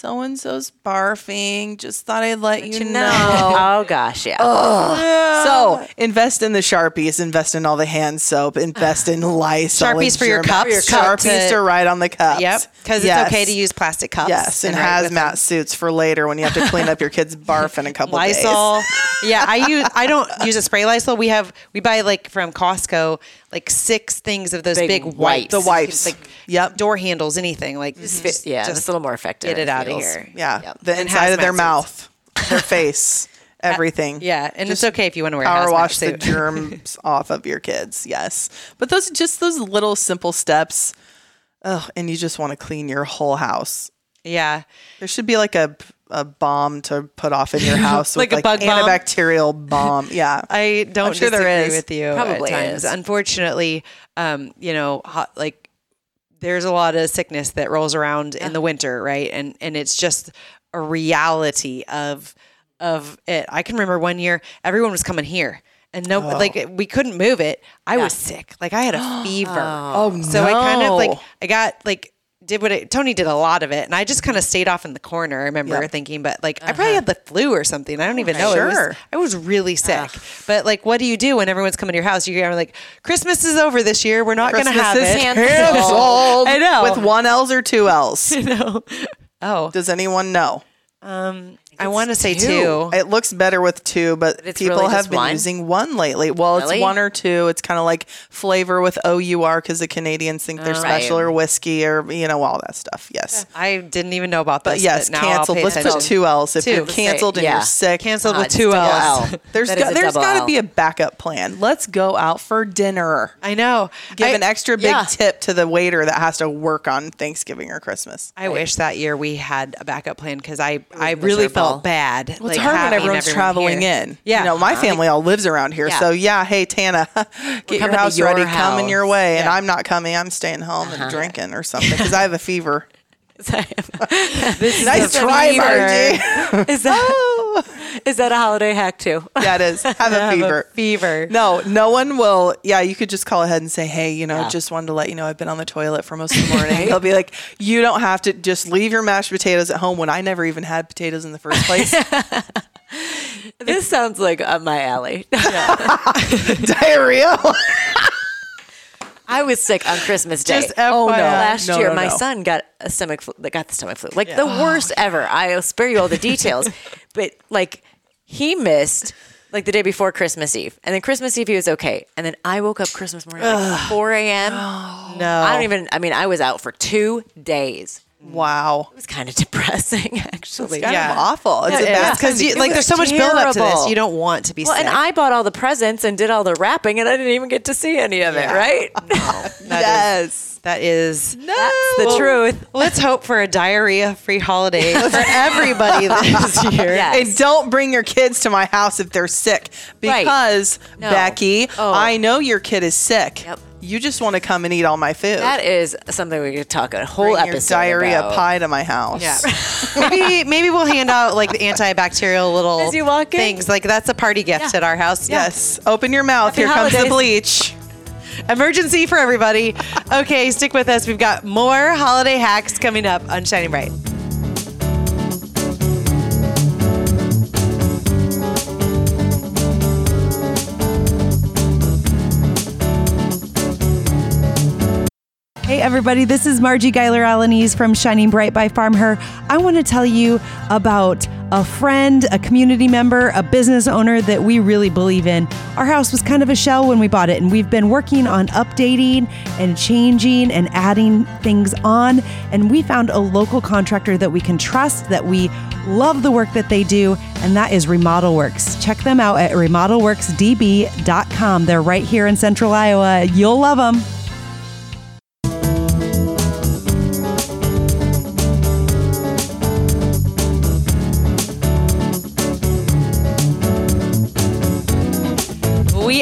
so and so's barfing. Just thought I'd let you, know. [LAUGHS] Oh gosh, yeah. So, invest in the Sharpies, invest in all the hand soap, invest in [SIGHS] Lysol. Sharpies for your Germ- cups, your cup Sharpies to- to write on the cups. Yep. Because Yes. it's okay to use plastic cups. Yes, and write with hazmat suits for later when you have to clean up your kid's barf in a couple days. Lysol. [LAUGHS] yeah, I use. I don't use a spray Lysol. We have. We buy like from Costco, like six things of those Big big, wipes. The wipes. like Yep. door handles, anything like. Mm-hmm. Just, yeah, just it's a little more effective. get it out of here. Yeah, Yep. the inside of their mouth, their face, [LAUGHS] everything. Yeah, and Just it's okay if you want to wear power wash the germs [LAUGHS] off of your kids. Yes, but those just those little simple steps. Oh, and you just want to clean your whole house. yeah, There should be like a a bomb to put off in your [LAUGHS] house, Like with a bug bomb? antibacterial bomb. Yeah, [LAUGHS] I don't I'm sure there is. with you. Probably at times. is. Unfortunately, um, you know, hot, like there's a lot of sickness that rolls around in the winter, right? And and it's just a reality of of it. I can remember one year everyone was coming here. And no, Oh. like we couldn't move it. I was sick. Like I had a [GASPS] fever. Oh, So I kind of like. I got like did what it, Tony did a lot of it, and I just kind of stayed off in the corner. I remember Yep. thinking, but like I probably uh-huh. had the flu or something. I don't even know. It was- Sure. I was really sick. But like, what do you do when everyone's coming to your house? You're like, Christmas is over this year. We're not going to have is it. canceled. [LAUGHS] I know. With one L's or two L's. [LAUGHS] Oh, Does anyone know? Um, I want to say two. It looks better with two, but It's people really have just been one? using one lately. Well, Really? it's one or two. It's kind of like flavor with OUR because the Canadians think they're Oh. special Right. or whiskey or, you know, all that stuff. Yes. I didn't even know about this. But yes, now I'll canceled. pay Let's put two L's. If Two. you're canceled and Yeah. you're sick, Canceled with it's two double L's. L. [LAUGHS] there's That got, is a there's double got to L. be a backup plan. Let's go out for dinner. I know. Give I, an extra big yeah. tip to the waiter that has to work on Thanksgiving or Christmas. I wish that year we had a backup plan because I, I really miserable. Felt bad. Well, it's hard when everyone's traveling in. Yeah. You know, my family all lives around here. Yeah. So, yeah, hey, Tana, [LAUGHS] get your house your ready, coming your house. way. And I'm not coming. I'm staying home and uh-huh. drinking or something because I have a fever. [LAUGHS] This is Nice try, Marji. Is that oh. is that a holiday hack too? yeah, it is. Have a [LAUGHS] Have a fever. fever. No, no one will. Yeah, you could just call ahead and say, "Hey, you know, Yeah. just wanted to let you know I've been on the toilet for most of the morning." [LAUGHS] They'll be like, "You don't have to just leave your mashed potatoes at home." When I never even had potatoes in the first place, [LAUGHS] This sounds like up my alley. diarrhea. [LAUGHS] I was sick on Christmas Day. Just Oh, no. Last No, year, no, my no. son got a stomach flu. Got the stomach flu, like the worst ever. I'll spare you all the details, [LAUGHS] but like he missed like the day before Christmas Eve, and then Christmas Eve he was okay, and then I woke up Christmas morning at like 4 a.m. No. I don't even. I mean, I was out for two days. Mm. wow, It was [LAUGHS] kind of depressing, actually. kind Yeah. of awful. It's a Yeah, bad because time like there's so much build up to this. You don't want to be Well, sick. and I bought all the presents and did all the wrapping, and I didn't even get to see any of it. Right? [LAUGHS] That is- [LAUGHS] that is That's the truth. Let's hope for a diarrhea-free holiday for everybody this year. Yes. And don't bring your kids to my house if they're sick Right. because No. Becky, Oh. I know your kid is sick. Yep. You just want to come and eat all my food. That is something we could talk a whole Bring your episode diarrhea about. pie to my house. Yeah. [LAUGHS] maybe maybe we'll hand out like the antibacterial little As you walk in? things. Like that's a party gift Yeah. at our house. Yes. Open your mouth. Happy Here comes the bleach. Emergency for everybody. Okay, stick with us. We've got more holiday hacks coming up on Shining Bright. Everybody, this is Marji Guyler-Alaniz from Shining Bright by FarmHer. I want to tell you about a friend, a community member, a business owner that we really believe in. Our house was kind of a shell when we bought it, and we've been working on updating and changing and adding things on. And we found a local contractor that we can trust, that we love the work that they do, and that is Remodel Works. Check them out at remodelworksdb.com. They're right here in central Iowa. You'll love them.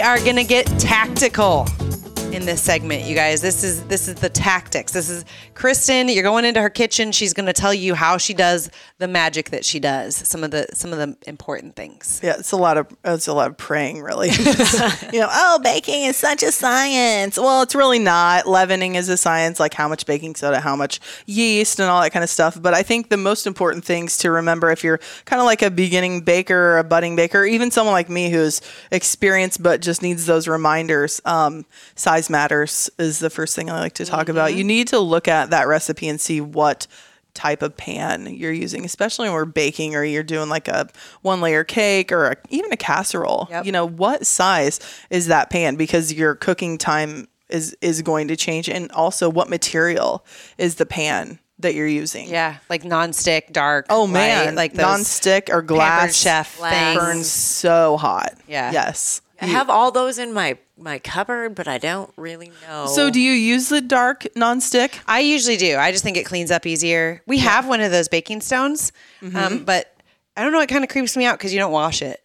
Are gonna get tactical in this segment, you guys. This is this is the tactics. This is Kristen. You're going into her kitchen. She's gonna tell you how she does the magic that she does. Some of the some of the important things. Yeah, it's a lot of it's a lot of praying, really. [LAUGHS] you know, oh, baking is such a science. Well, it's really not. Leavening is a science, like how much baking soda, how much yeast, and all that kind of stuff. But I think the most important things to remember if you're kind of like a beginning baker or a budding baker, even someone like me who's experienced but just needs those reminders. Um, size matters is the first thing I like to talk about. You mm-hmm. need to look at that recipe and see what type of pan you're using, especially when we're baking or you're doing like a one layer cake or a, even a casserole. Yep. You know, what size is that pan? Because your cooking time is is going to change, and also what material is the pan that you're using. Yeah, like nonstick, dark. Oh man, like like those non-stick or glass chef things. burns so hot. Yeah. Yes. I have all those in my my cupboard, but I don't really know. So do you use the dark non-stick? I usually do. I just think it cleans up easier. We have one of those baking stones, Mm-hmm. um, but I don't know. It kind of creeps me out because you don't wash it.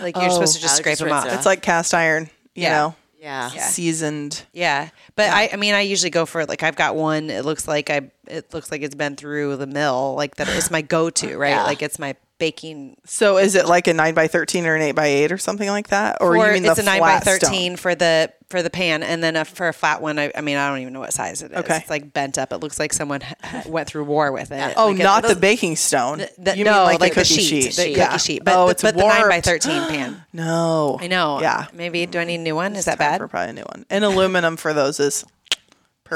Like you're supposed to just Oh, scrape just them off. it It's like cast iron. You Yeah. know, yeah. seasoned. Yeah, but I, I mean, I usually go for like I've got one. It looks like I, it looks like it's been through the mill. Like that is my go-to, [LAUGHS] right? Yeah. Like it's my baking. So is it like a nine by thirteen or an eight by eight or something like that? Or Or you mean it's the a nine by flat stone? thirteen for the for the pan, and then a, for a flat one. I, I mean, I don't even know what size it is. Okay. It's like bent up. It looks like someone went through war with it. Oh, Like not the those- baking stone. The- you no, mean like, like the the cookie sheet, sheet? the yeah. cookie sheet. Oh, but, oh, it's but the nine by thirteen [GASPS] pan. No, I know. Yeah, Maybe do I need a new one? Is that bad? For probably a new one. And aluminum for those is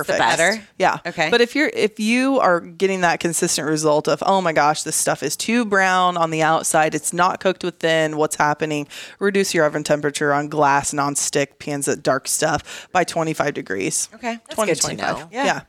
perfect. Better? Yeah. Okay. But if you're if you are getting that consistent result of oh my gosh this stuff is too brown on the outside it's not cooked within what's happening reduce your oven temperature on glass non-stick pans at dark stuff by 25 degrees. Okay. That's 20 good to 25. know. Yeah. Yeah.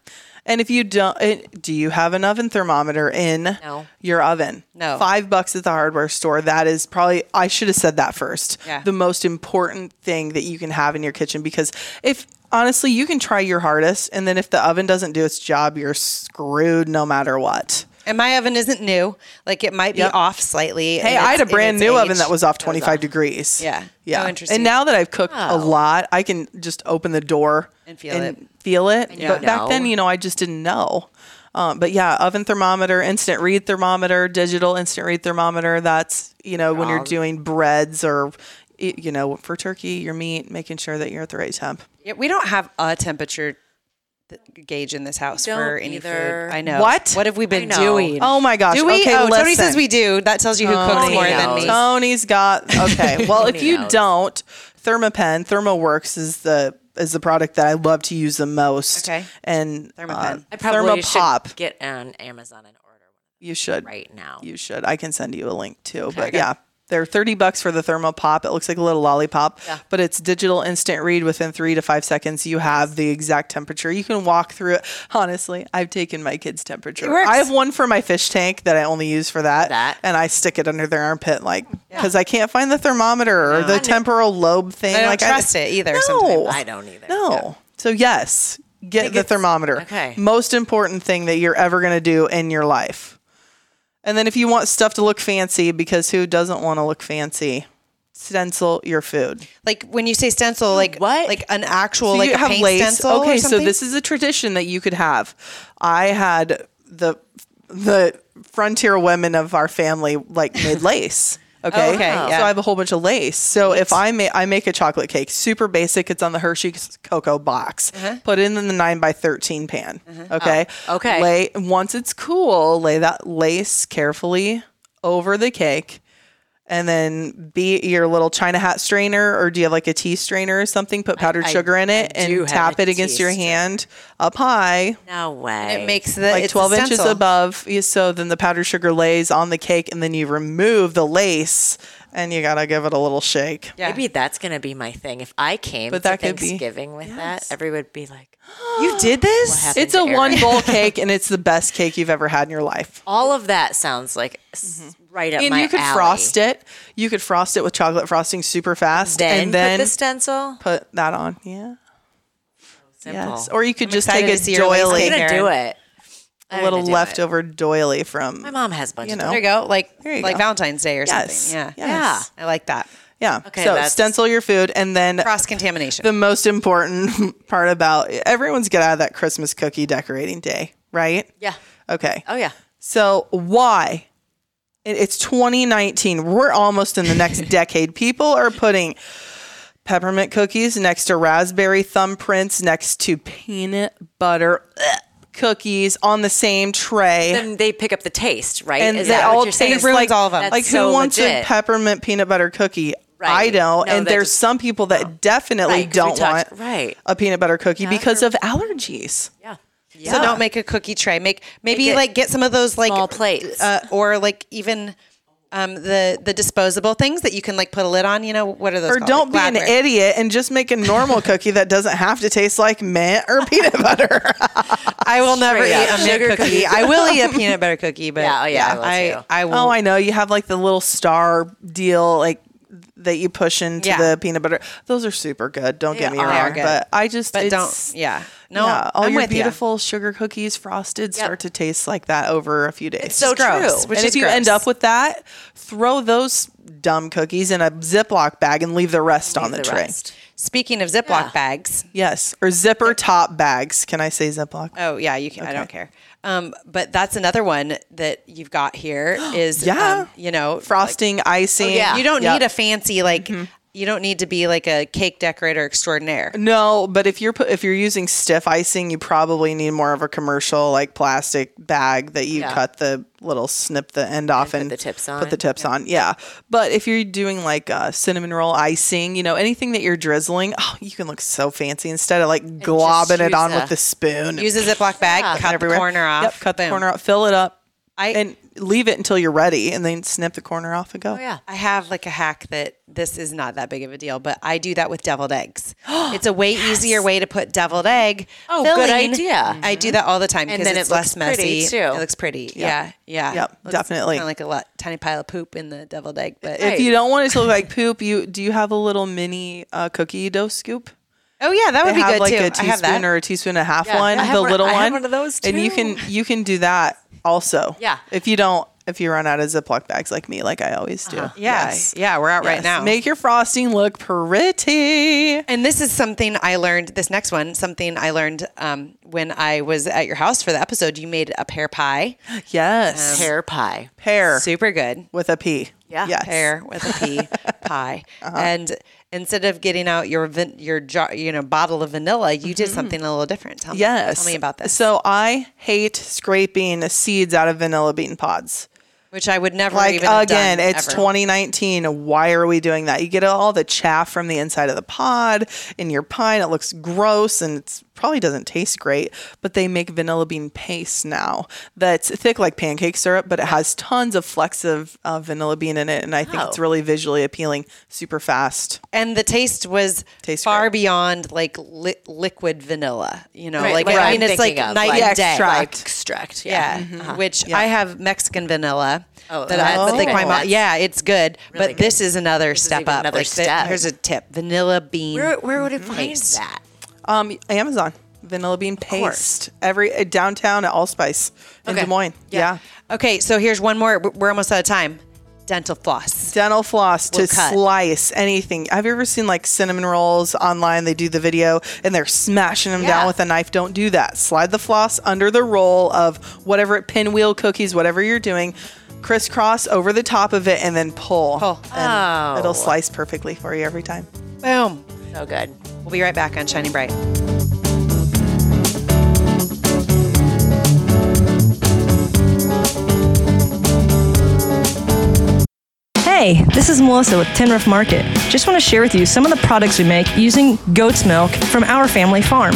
And if you don't, eh, do you have an oven thermometer in No. your oven? No. Five bucks at the hardware store. That is probably, I should have said that first. Yeah. The most important thing that you can have in your kitchen because if, honestly, you can try your hardest. And then if the oven doesn't do its job, you're screwed no matter what. And my oven isn't new. Like it might be Yep. off slightly. Hey, I had a brand new age. oven that was off Goes 25 off. degrees. Yeah. Yeah. Oh, interesting. And now that I've cooked a Oh. lot, I can just open the door And feel it. Feel it. you But back know. then, you know, I just didn't know. Um, but yeah, oven thermometer, instant read thermometer, digital instant read thermometer. That's, you know, when you're doing breads or, you know, for turkey, your meat, making sure that you're at the right temp. Yeah, we don't have a temperature th- gauge in this house don't for any either. food. I know. What? What have we been doing? Oh my gosh. Do we? Okay, oh, Tony says we do. That tells you who cooks Tony more than me. Tony's got okay. [LAUGHS] Well, if you knows. don't, Thermapen, ThermoWorks is the is the product that I love to use the most. Okay. And Thermapen. uh, I probably Thermopop. should get on Amazon and order one. You should. right now. You should. I can send you a link too. but yeah, they're 30 bucks for the Thermopop. It looks like a little lollipop, but it's digital instant read within three to five seconds. You have the exact temperature. You can walk through it. Honestly, I've taken my kids' temperature. works. I have one for my fish tank that I only use for that. That. And I stick it under their armpit, like, because I can't find the thermometer or the temporal lobe thing. I don't like, trust it either No. sometimes. I don't either. No. So yes, get the thermometer. okay. Most important thing that you're ever going to do in your life. And then if you want stuff to look fancy, because who doesn't want to look fancy? Stencil your food. Like when you say stencil, like [GASPS] What? Like an actual So like have paint lace. stencil. or Okay, so this is a tradition that you could have. I had the the frontier women of our family like made [LAUGHS] lace. Okay. Oh, okay, So yeah. I have a whole bunch of lace. So if I make I make a chocolate cake, super basic. It's on the Hershey's cocoa box. Uh-huh. Put it in the nine by thirteen pan. Uh-huh. Okay. Oh, okay. Lay once it's cool, lay that lace carefully over the cake. And then be your little china hat strainer, or do you have like a tea strainer or something? Put powdered I- sugar in it I do and tap it against your strainer. hand up high, No way. it makes the like 12 inches above. So then the powdered sugar lays on the cake, and then you remove the lace, and you gotta give it a little shake. Yeah. Maybe that's gonna be my thing. If I came But to that could be- Thanksgiving with that, everyone would be like, [GASPS] You did this? It's a to one bowl cake, [LAUGHS] and it's the best cake you've ever had in your life. all of that sounds like s- mm-hmm. right up And my you could alley. frost it. You could frost it with chocolate frosting super fast, then, and then put the stencil. put that on. Yeah. Simple. Yes. Or you could just take a see your I'm doily, gonna do it. a I'm little gonna it. leftover doily from. My mom has a bunch You of know. There you go. Like There you like go. Valentine's Day or Yes. something. Yeah. Yes. I like that. Yeah. Okay, so that's- stencil your food, and then Cross contamination. the most important [LAUGHS] part about everyone's get out of that Christmas cookie decorating day, right? Yeah. Okay. Oh yeah. So why? It- It's 2019. We're almost in the next [LAUGHS] decade. People are putting peppermint cookies next to raspberry thumbprints, next to peanut butter ugh, cookies on the same tray. Then they pick up the taste, right? and Is they that what all you're saying? taste ruins like all of them. That's like so who wants a peppermint peanut butter cookie? I Right. don't, No, and there's just- some people that definitely Right, 'cause we don't talked- want right. a peanut butter cookie because of allergies. Yeah. So don't make a cookie tray. Make maybe Make like get some of those like small plates. uh, or like even um, the the disposable things that you can like put a lid on. You know what are those? Or called? don't Like be an idiot and just make a normal cookie that doesn't have to taste like mint or peanut [LAUGHS] butter. I will never Straight eat up. a mint Sugar cookie. cookie. I will eat a [LAUGHS] peanut butter cookie, but Yeah, oh, yeah, I I too. I will. oh, I know. You have like the little star deal, like that you push into Yeah. the peanut butter. Those are super good. Don't get me wrong, but I just but it's- don't. Yeah. No. yeah, all I'm your with ya. beautiful sugar cookies frosted start to taste like that over a few days. It's so gross, true. which and is if you end up with that, throw those dumb cookies in a Ziploc bag and leave the rest on the, the tray. rest. Speaking of Ziploc Yeah. bags. Yes, or zipper top bags. Can I say Ziploc? Oh yeah, you can. I don't care. Um, but that's another one that you've got here [GASPS] is Yeah. um, you know Frosting, icing. yeah. You don't Yep. need a fancy like. You don't need to be like a cake decorator extraordinaire. No, but if you're if you're using stiff icing, you probably need more of a commercial like plastic bag that you Yeah. cut the little snip the end off and, put the tips on. Put the tips on, yeah. But if you're doing like uh, cinnamon roll icing, you know anything that you're drizzling, oh, you can look so fancy instead of like globbing it on a- with the spoon. Use a Ziploc bag, Yeah. cut the corner off. Yep, cut the corner off, fill it up, I and leave it until you're ready, and then snip the corner off and go. Oh yeah. I have like a hack that this is not that big of a deal, but I do that with deviled eggs. [GASPS] it's a way easier way to put deviled egg. Oh, good filling. idea. I do that all the time And because then it's it less looks pretty, messy. too. It looks pretty. Yeah, yeah. Yep, Looks definitely. Kind of like a lot, tiny pile of poop in the deviled egg, but If you don't want it to look like poop, you do you have a little mini uh, cookie dough scoop? oh yeah, that would They be have good like too. a I have that. teaspoon or a teaspoon and a half Yeah, one, I have the one- little I one. have one of those too. And you can you can do that also. Yeah. If you don't, if you run out of Ziploc bags like me, like I always do. Uh-huh. Yeah, yeah, we're out right now. Make your frosting look pretty. And this is something I learned. This next one, something I learned um, when I was at your house for the episode. You made a pear pie, Yes. Pear pie. Pear super good. with a P. Yeah. Yes. Pear with a P [LAUGHS] pie, Uh-huh. and instead of getting out your van- your jar, you know bottle of vanilla, you Mm-hmm. did something a little different. Tell me, Yes. tell me about this. So I hate scraping seeds out of vanilla bean pods. which I would never Like again, done, it's ever. 2019. Why are we doing that? You get all the chaff from the inside of the pod in your pie. And it looks gross and it's probably doesn't taste great. But they make vanilla bean paste now that's thick like pancake syrup, but it has tons of flecks of uh, vanilla bean in it, and I think it's Oh. really visually appealing. Super fast. and the taste was Tastes far great. beyond like li- liquid vanilla. You know, Right, like what I mean, it's like of, night like and day. extract. Like extract. Yeah, Yeah. Mm-hmm. which I have Mexican vanilla. Oh, that that's I, but like my mom, yeah, it's good. Really but this is another is step even up. another like the- step. here's a tip: vanilla bean. Where, where would it find that? Um, Amazon vanilla bean paste every uh, downtown at Allspice in Okay. Des Moines. yeah. Okay, so here's one more. We're almost out of time. Dental floss. dental floss to Will cut. slice anything. Have you ever seen like cinnamon rolls online? They do the video and they're smashing them Yeah. down with a knife. Don't do that. Slide the floss under the roll of whatever it pinwheel cookies, whatever you're doing. Crisscross over the top of it and then pull. Pull. And Oh. it'll slice perfectly for you every time. Boom. So good. We'll be right back on Shining Bright. Hey, this is Melissa with Tin Roof Market. Just want to share with you some of the products we make using goat's milk from our family farm.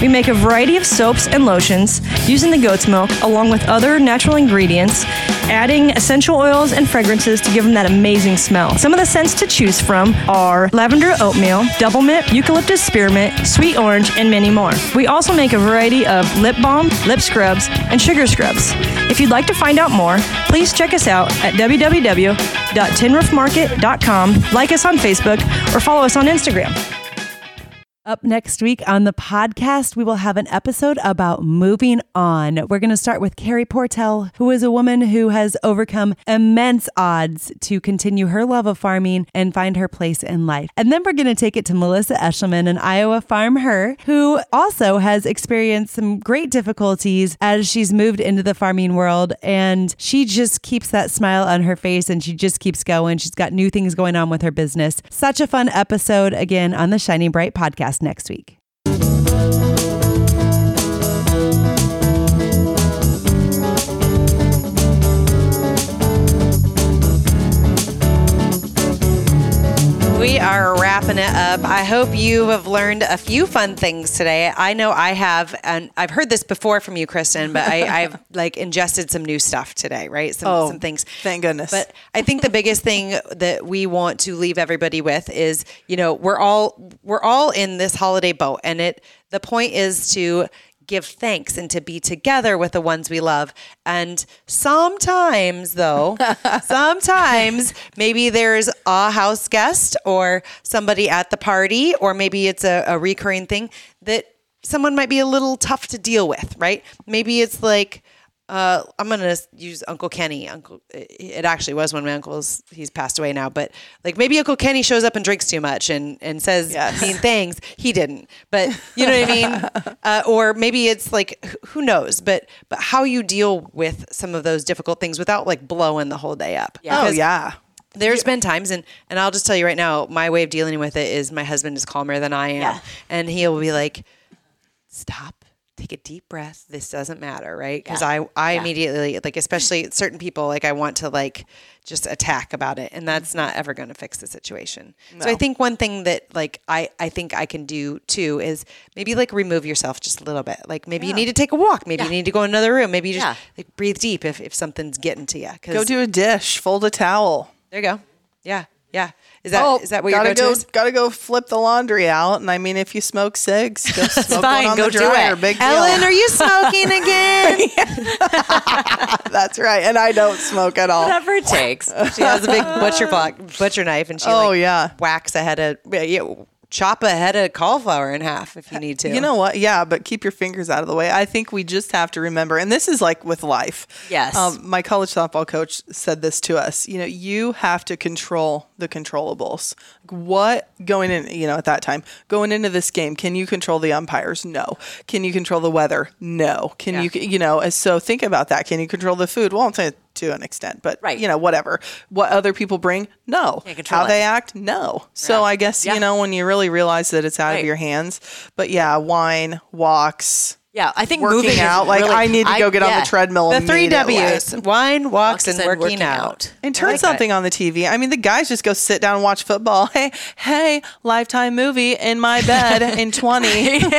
We make a variety of soaps and lotions using the goat's milk along with other natural ingredients, adding essential oils and fragrances to give them that amazing smell. Some of the scents to choose from are lavender oatmeal, double mint, eucalyptus spearmint, sweet orange, and many more. We also make a variety of lip balm, lip scrubs, and sugar scrubs. If you'd like to find out more, please check us out at www.tinroofmarket.com, like us on Facebook, or follow us on Instagram. Up next week on the podcast, we will have an episode about moving on. We're going to start with Carrie Portell, who is a woman who has overcome immense odds to continue her love of farming and find her place in life. And then we're going to take it to Melissa Eshelman, an Iowa FarmHer, who also has experienced some great difficulties as she's moved into the farming world. And she just keeps that smile on her face and she just keeps going. She's got new things going on with her business. Such a fun episode again on the Shining Bright podcast next week. We are wrapping it up. I hope you have learned a few fun things today. I know I have, and I've heard this before from you, Kristen, but I, [LAUGHS] I've like ingested some new stuff today, right? Some, Oh, some things. thank goodness. But I think the biggest thing that we want to leave everybody with is, you know, we're all we're all in this holiday boat, and it the point is to give thanks and to be together with the ones we love. And sometimes, though, [LAUGHS] sometimes maybe there's a house guest or somebody at the party, or maybe it's a, a recurring thing that someone might be a little tough to deal with, right? Maybe it's like, uh, I'm gonna use Uncle Kenny. Uncle, it actually was one of my uncles. He's passed away now, but like maybe Uncle Kenny shows up and drinks too much and and says Yes. mean things. He didn't, but you know what I mean. [LAUGHS] Uh, or maybe it's like who knows, but but how you deal with some of those difficult things without like blowing the whole day up. oh, yeah. there's been times, and and I'll just tell you right now, my way of dealing with it is my husband is calmer than I am, Yeah. and he'll be like, "Stop, take a deep breath. This doesn't matter, right?" Because Yeah. I I Yeah. immediately like, especially certain people, like I want to like just attack about it, and that's mm-hmm. not ever going to fix the situation. So I think one thing that like I I think I can do too is maybe like remove yourself just a little bit. Like maybe you need to take a walk. Maybe you need to go in another room. Maybe you just Yeah. like breathe deep if if something's getting to you. Go do a dish, fold a towel. There you go. Yeah, yeah. Is that oh, is that what Oh, gotta go-to go? is? Gotta go flip the laundry out. And I mean, if you smoke cigs, go [LAUGHS] smoke fine, one on go the do dryer. it. Big deal. Ellen, are you smoking again? [LAUGHS] [LAUGHS] That's right. And I don't smoke at all. Whatever it takes. she has a big butcher block, butcher knife, and she Oh, like yeah. whacks ahead of yeah, chop a head of cauliflower in half if you need to. You know what? Yeah, but keep your fingers out of the way. I think we just have to remember, and this is like with life. Yes. Um, my college softball coach said this to us. You know, you have to control the controllables. What going in, you know, at that time, going into this game, can you control the umpires? No. Can you control the weather? No. Can you, you know, so think about that. Can you control the food? Well, I'm saying to an extent, but Right. you know, whatever. What other people bring? No. Can't How it. they act? No. So Yeah. I guess, Yeah. you know, when you really realize that it's out Right. of your hands, but yeah, wine, walks, Yeah, I think working moving out. Like really- I need to go get on yeah. the treadmill. the three. W's: wine, walks, and and working, out. And turn like something that. on the TV. I mean, the guys just go sit down and watch football. [LAUGHS] Hey, hey, lifetime movie in my bed [LAUGHS] in 20. [LAUGHS]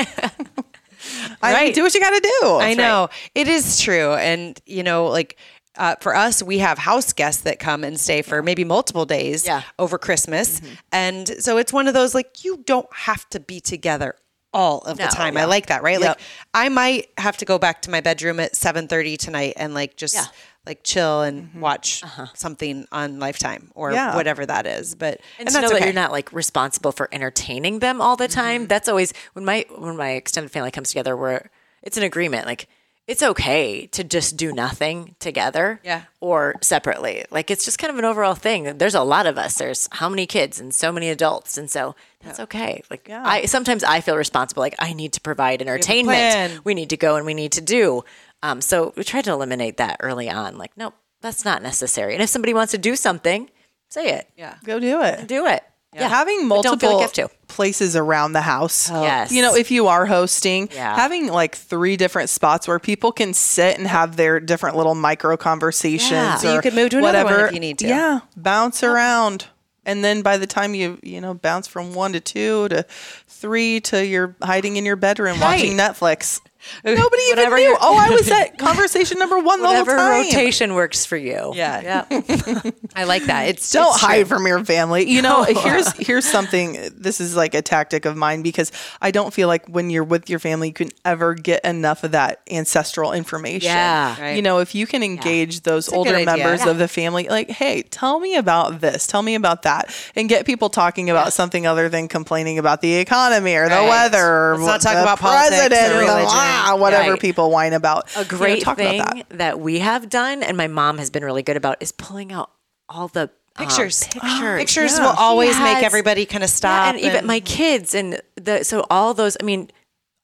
I mean, Right. do what you got to do. I know it is true, and you know, like uh, for us, we have house guests that come and stay for maybe multiple days Yeah. over Christmas, mm-hmm. and so it's one of those like you don't have to be together all of No, the time. yeah. I like that, right? Yep. Like I might have to go back to my bedroom at seven thirty tonight and like just. Yeah. Like chill and mm-hmm. watch uh-huh. something on Lifetime or Yeah. whatever that is, but and, and, to that's know that you're not like responsible for entertaining them all the time. Mm-hmm. That's always when my when my extended family comes together. Where it's an agreement, like it's okay to just do nothing together, Yeah. or separately. Like it's just kind of an overall thing. There's a lot of us. There's how many kids and so many adults, and so that's okay. Like I sometimes I feel responsible. Like I need to provide plan. entertainment. We need to go and we need to do. Um, so we try to eliminate that early on. Like nope, that's not necessary. And if somebody wants to do something, say it. yeah. Go do it. Do it. Yeah. Having But don't feel multiple like places around the house. Oh, yes. You know, if you are hosting, Yeah. having like three different spots where people can sit and have their different little micro conversations. Yeah. So you could move to another one if you need to. Yeah. Bounce around. And then by the time you, you know, bounce from one to two to three to you're hiding in your bedroom watching Netflix. Nobody even knew. your- Oh, I was [LAUGHS] at conversation number one the whole Whatever time. rotation works for you. Yeah. [LAUGHS] Yeah. I like that. It's Don't it's hide true. from your family. You know, [LAUGHS] here's here's something. This is like a tactic of mine because I don't feel like when you're with your family, you can ever get enough of that ancestral information. Yeah. Right. You know, if you can engage those a older members Yeah. of the family, like, hey, tell me about this, tell me about that, and get people talking about something other than complaining about the economy or the weather or Let's not the talk about politics or president or religion. Ah, whatever Right. people whine about. A You know, great talk about thing that. that. we have done, and my mom has been really good about, is pulling out all the um, Pictures. [GASPS] pictures. Pictures Yeah. will always She make everybody kind of Yeah, stop. and even my kids and the so all those. I mean,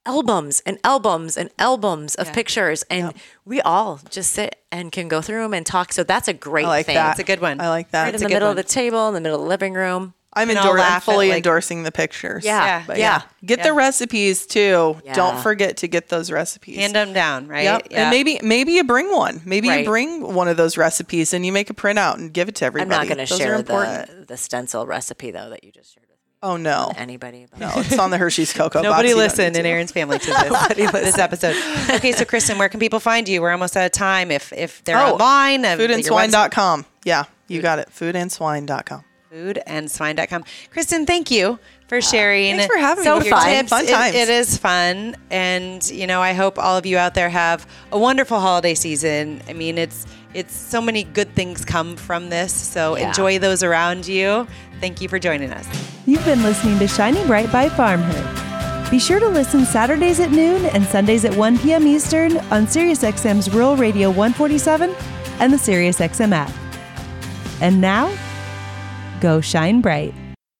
albums and albums and albums of pictures, and we all just sit and can go through them and talk. So that's a great I like thing. that. It's a good one. I like that. Right in the a good middle of the table, in the middle of the living room. I'm, endor- I'm fully like- endorsing the pictures. Yeah, But yeah. Get the recipes too. Yeah. Don't forget to get those recipes. Hand them down, right? Yep. Yeah. And maybe maybe you bring one. Maybe Right. you bring one of those recipes and you make a printout and give it to everybody. I'm not going to share the the stencil recipe though that you just shared with Oh no. anybody. [LAUGHS] No, it's on the Hershey's cocoa box. Nobody don't listened in. Aaron's family to [LAUGHS] this, this episode. Okay, so Kristen, where can people find you? We're almost out of time. If if they're Oh, online, Foodandswine.com. Yeah, you got it. Foodandswine.com. foodandswine.com. Kristen, thank you for sharing. Thanks for having So me. your fun. tips. Fun It- times. it is fun, and you know, I hope all of you out there have a wonderful holiday season. I mean, it's it's so many good things come from this. So Yeah. enjoy those around you. Thank you for joining us. You've been listening to Shining Bright by FarmHer. Be sure to listen Saturdays at noon and Sundays at 1 p.m. Eastern on SiriusXM's Rural Radio 147 and the SiriusXM app. And now, go shine bright.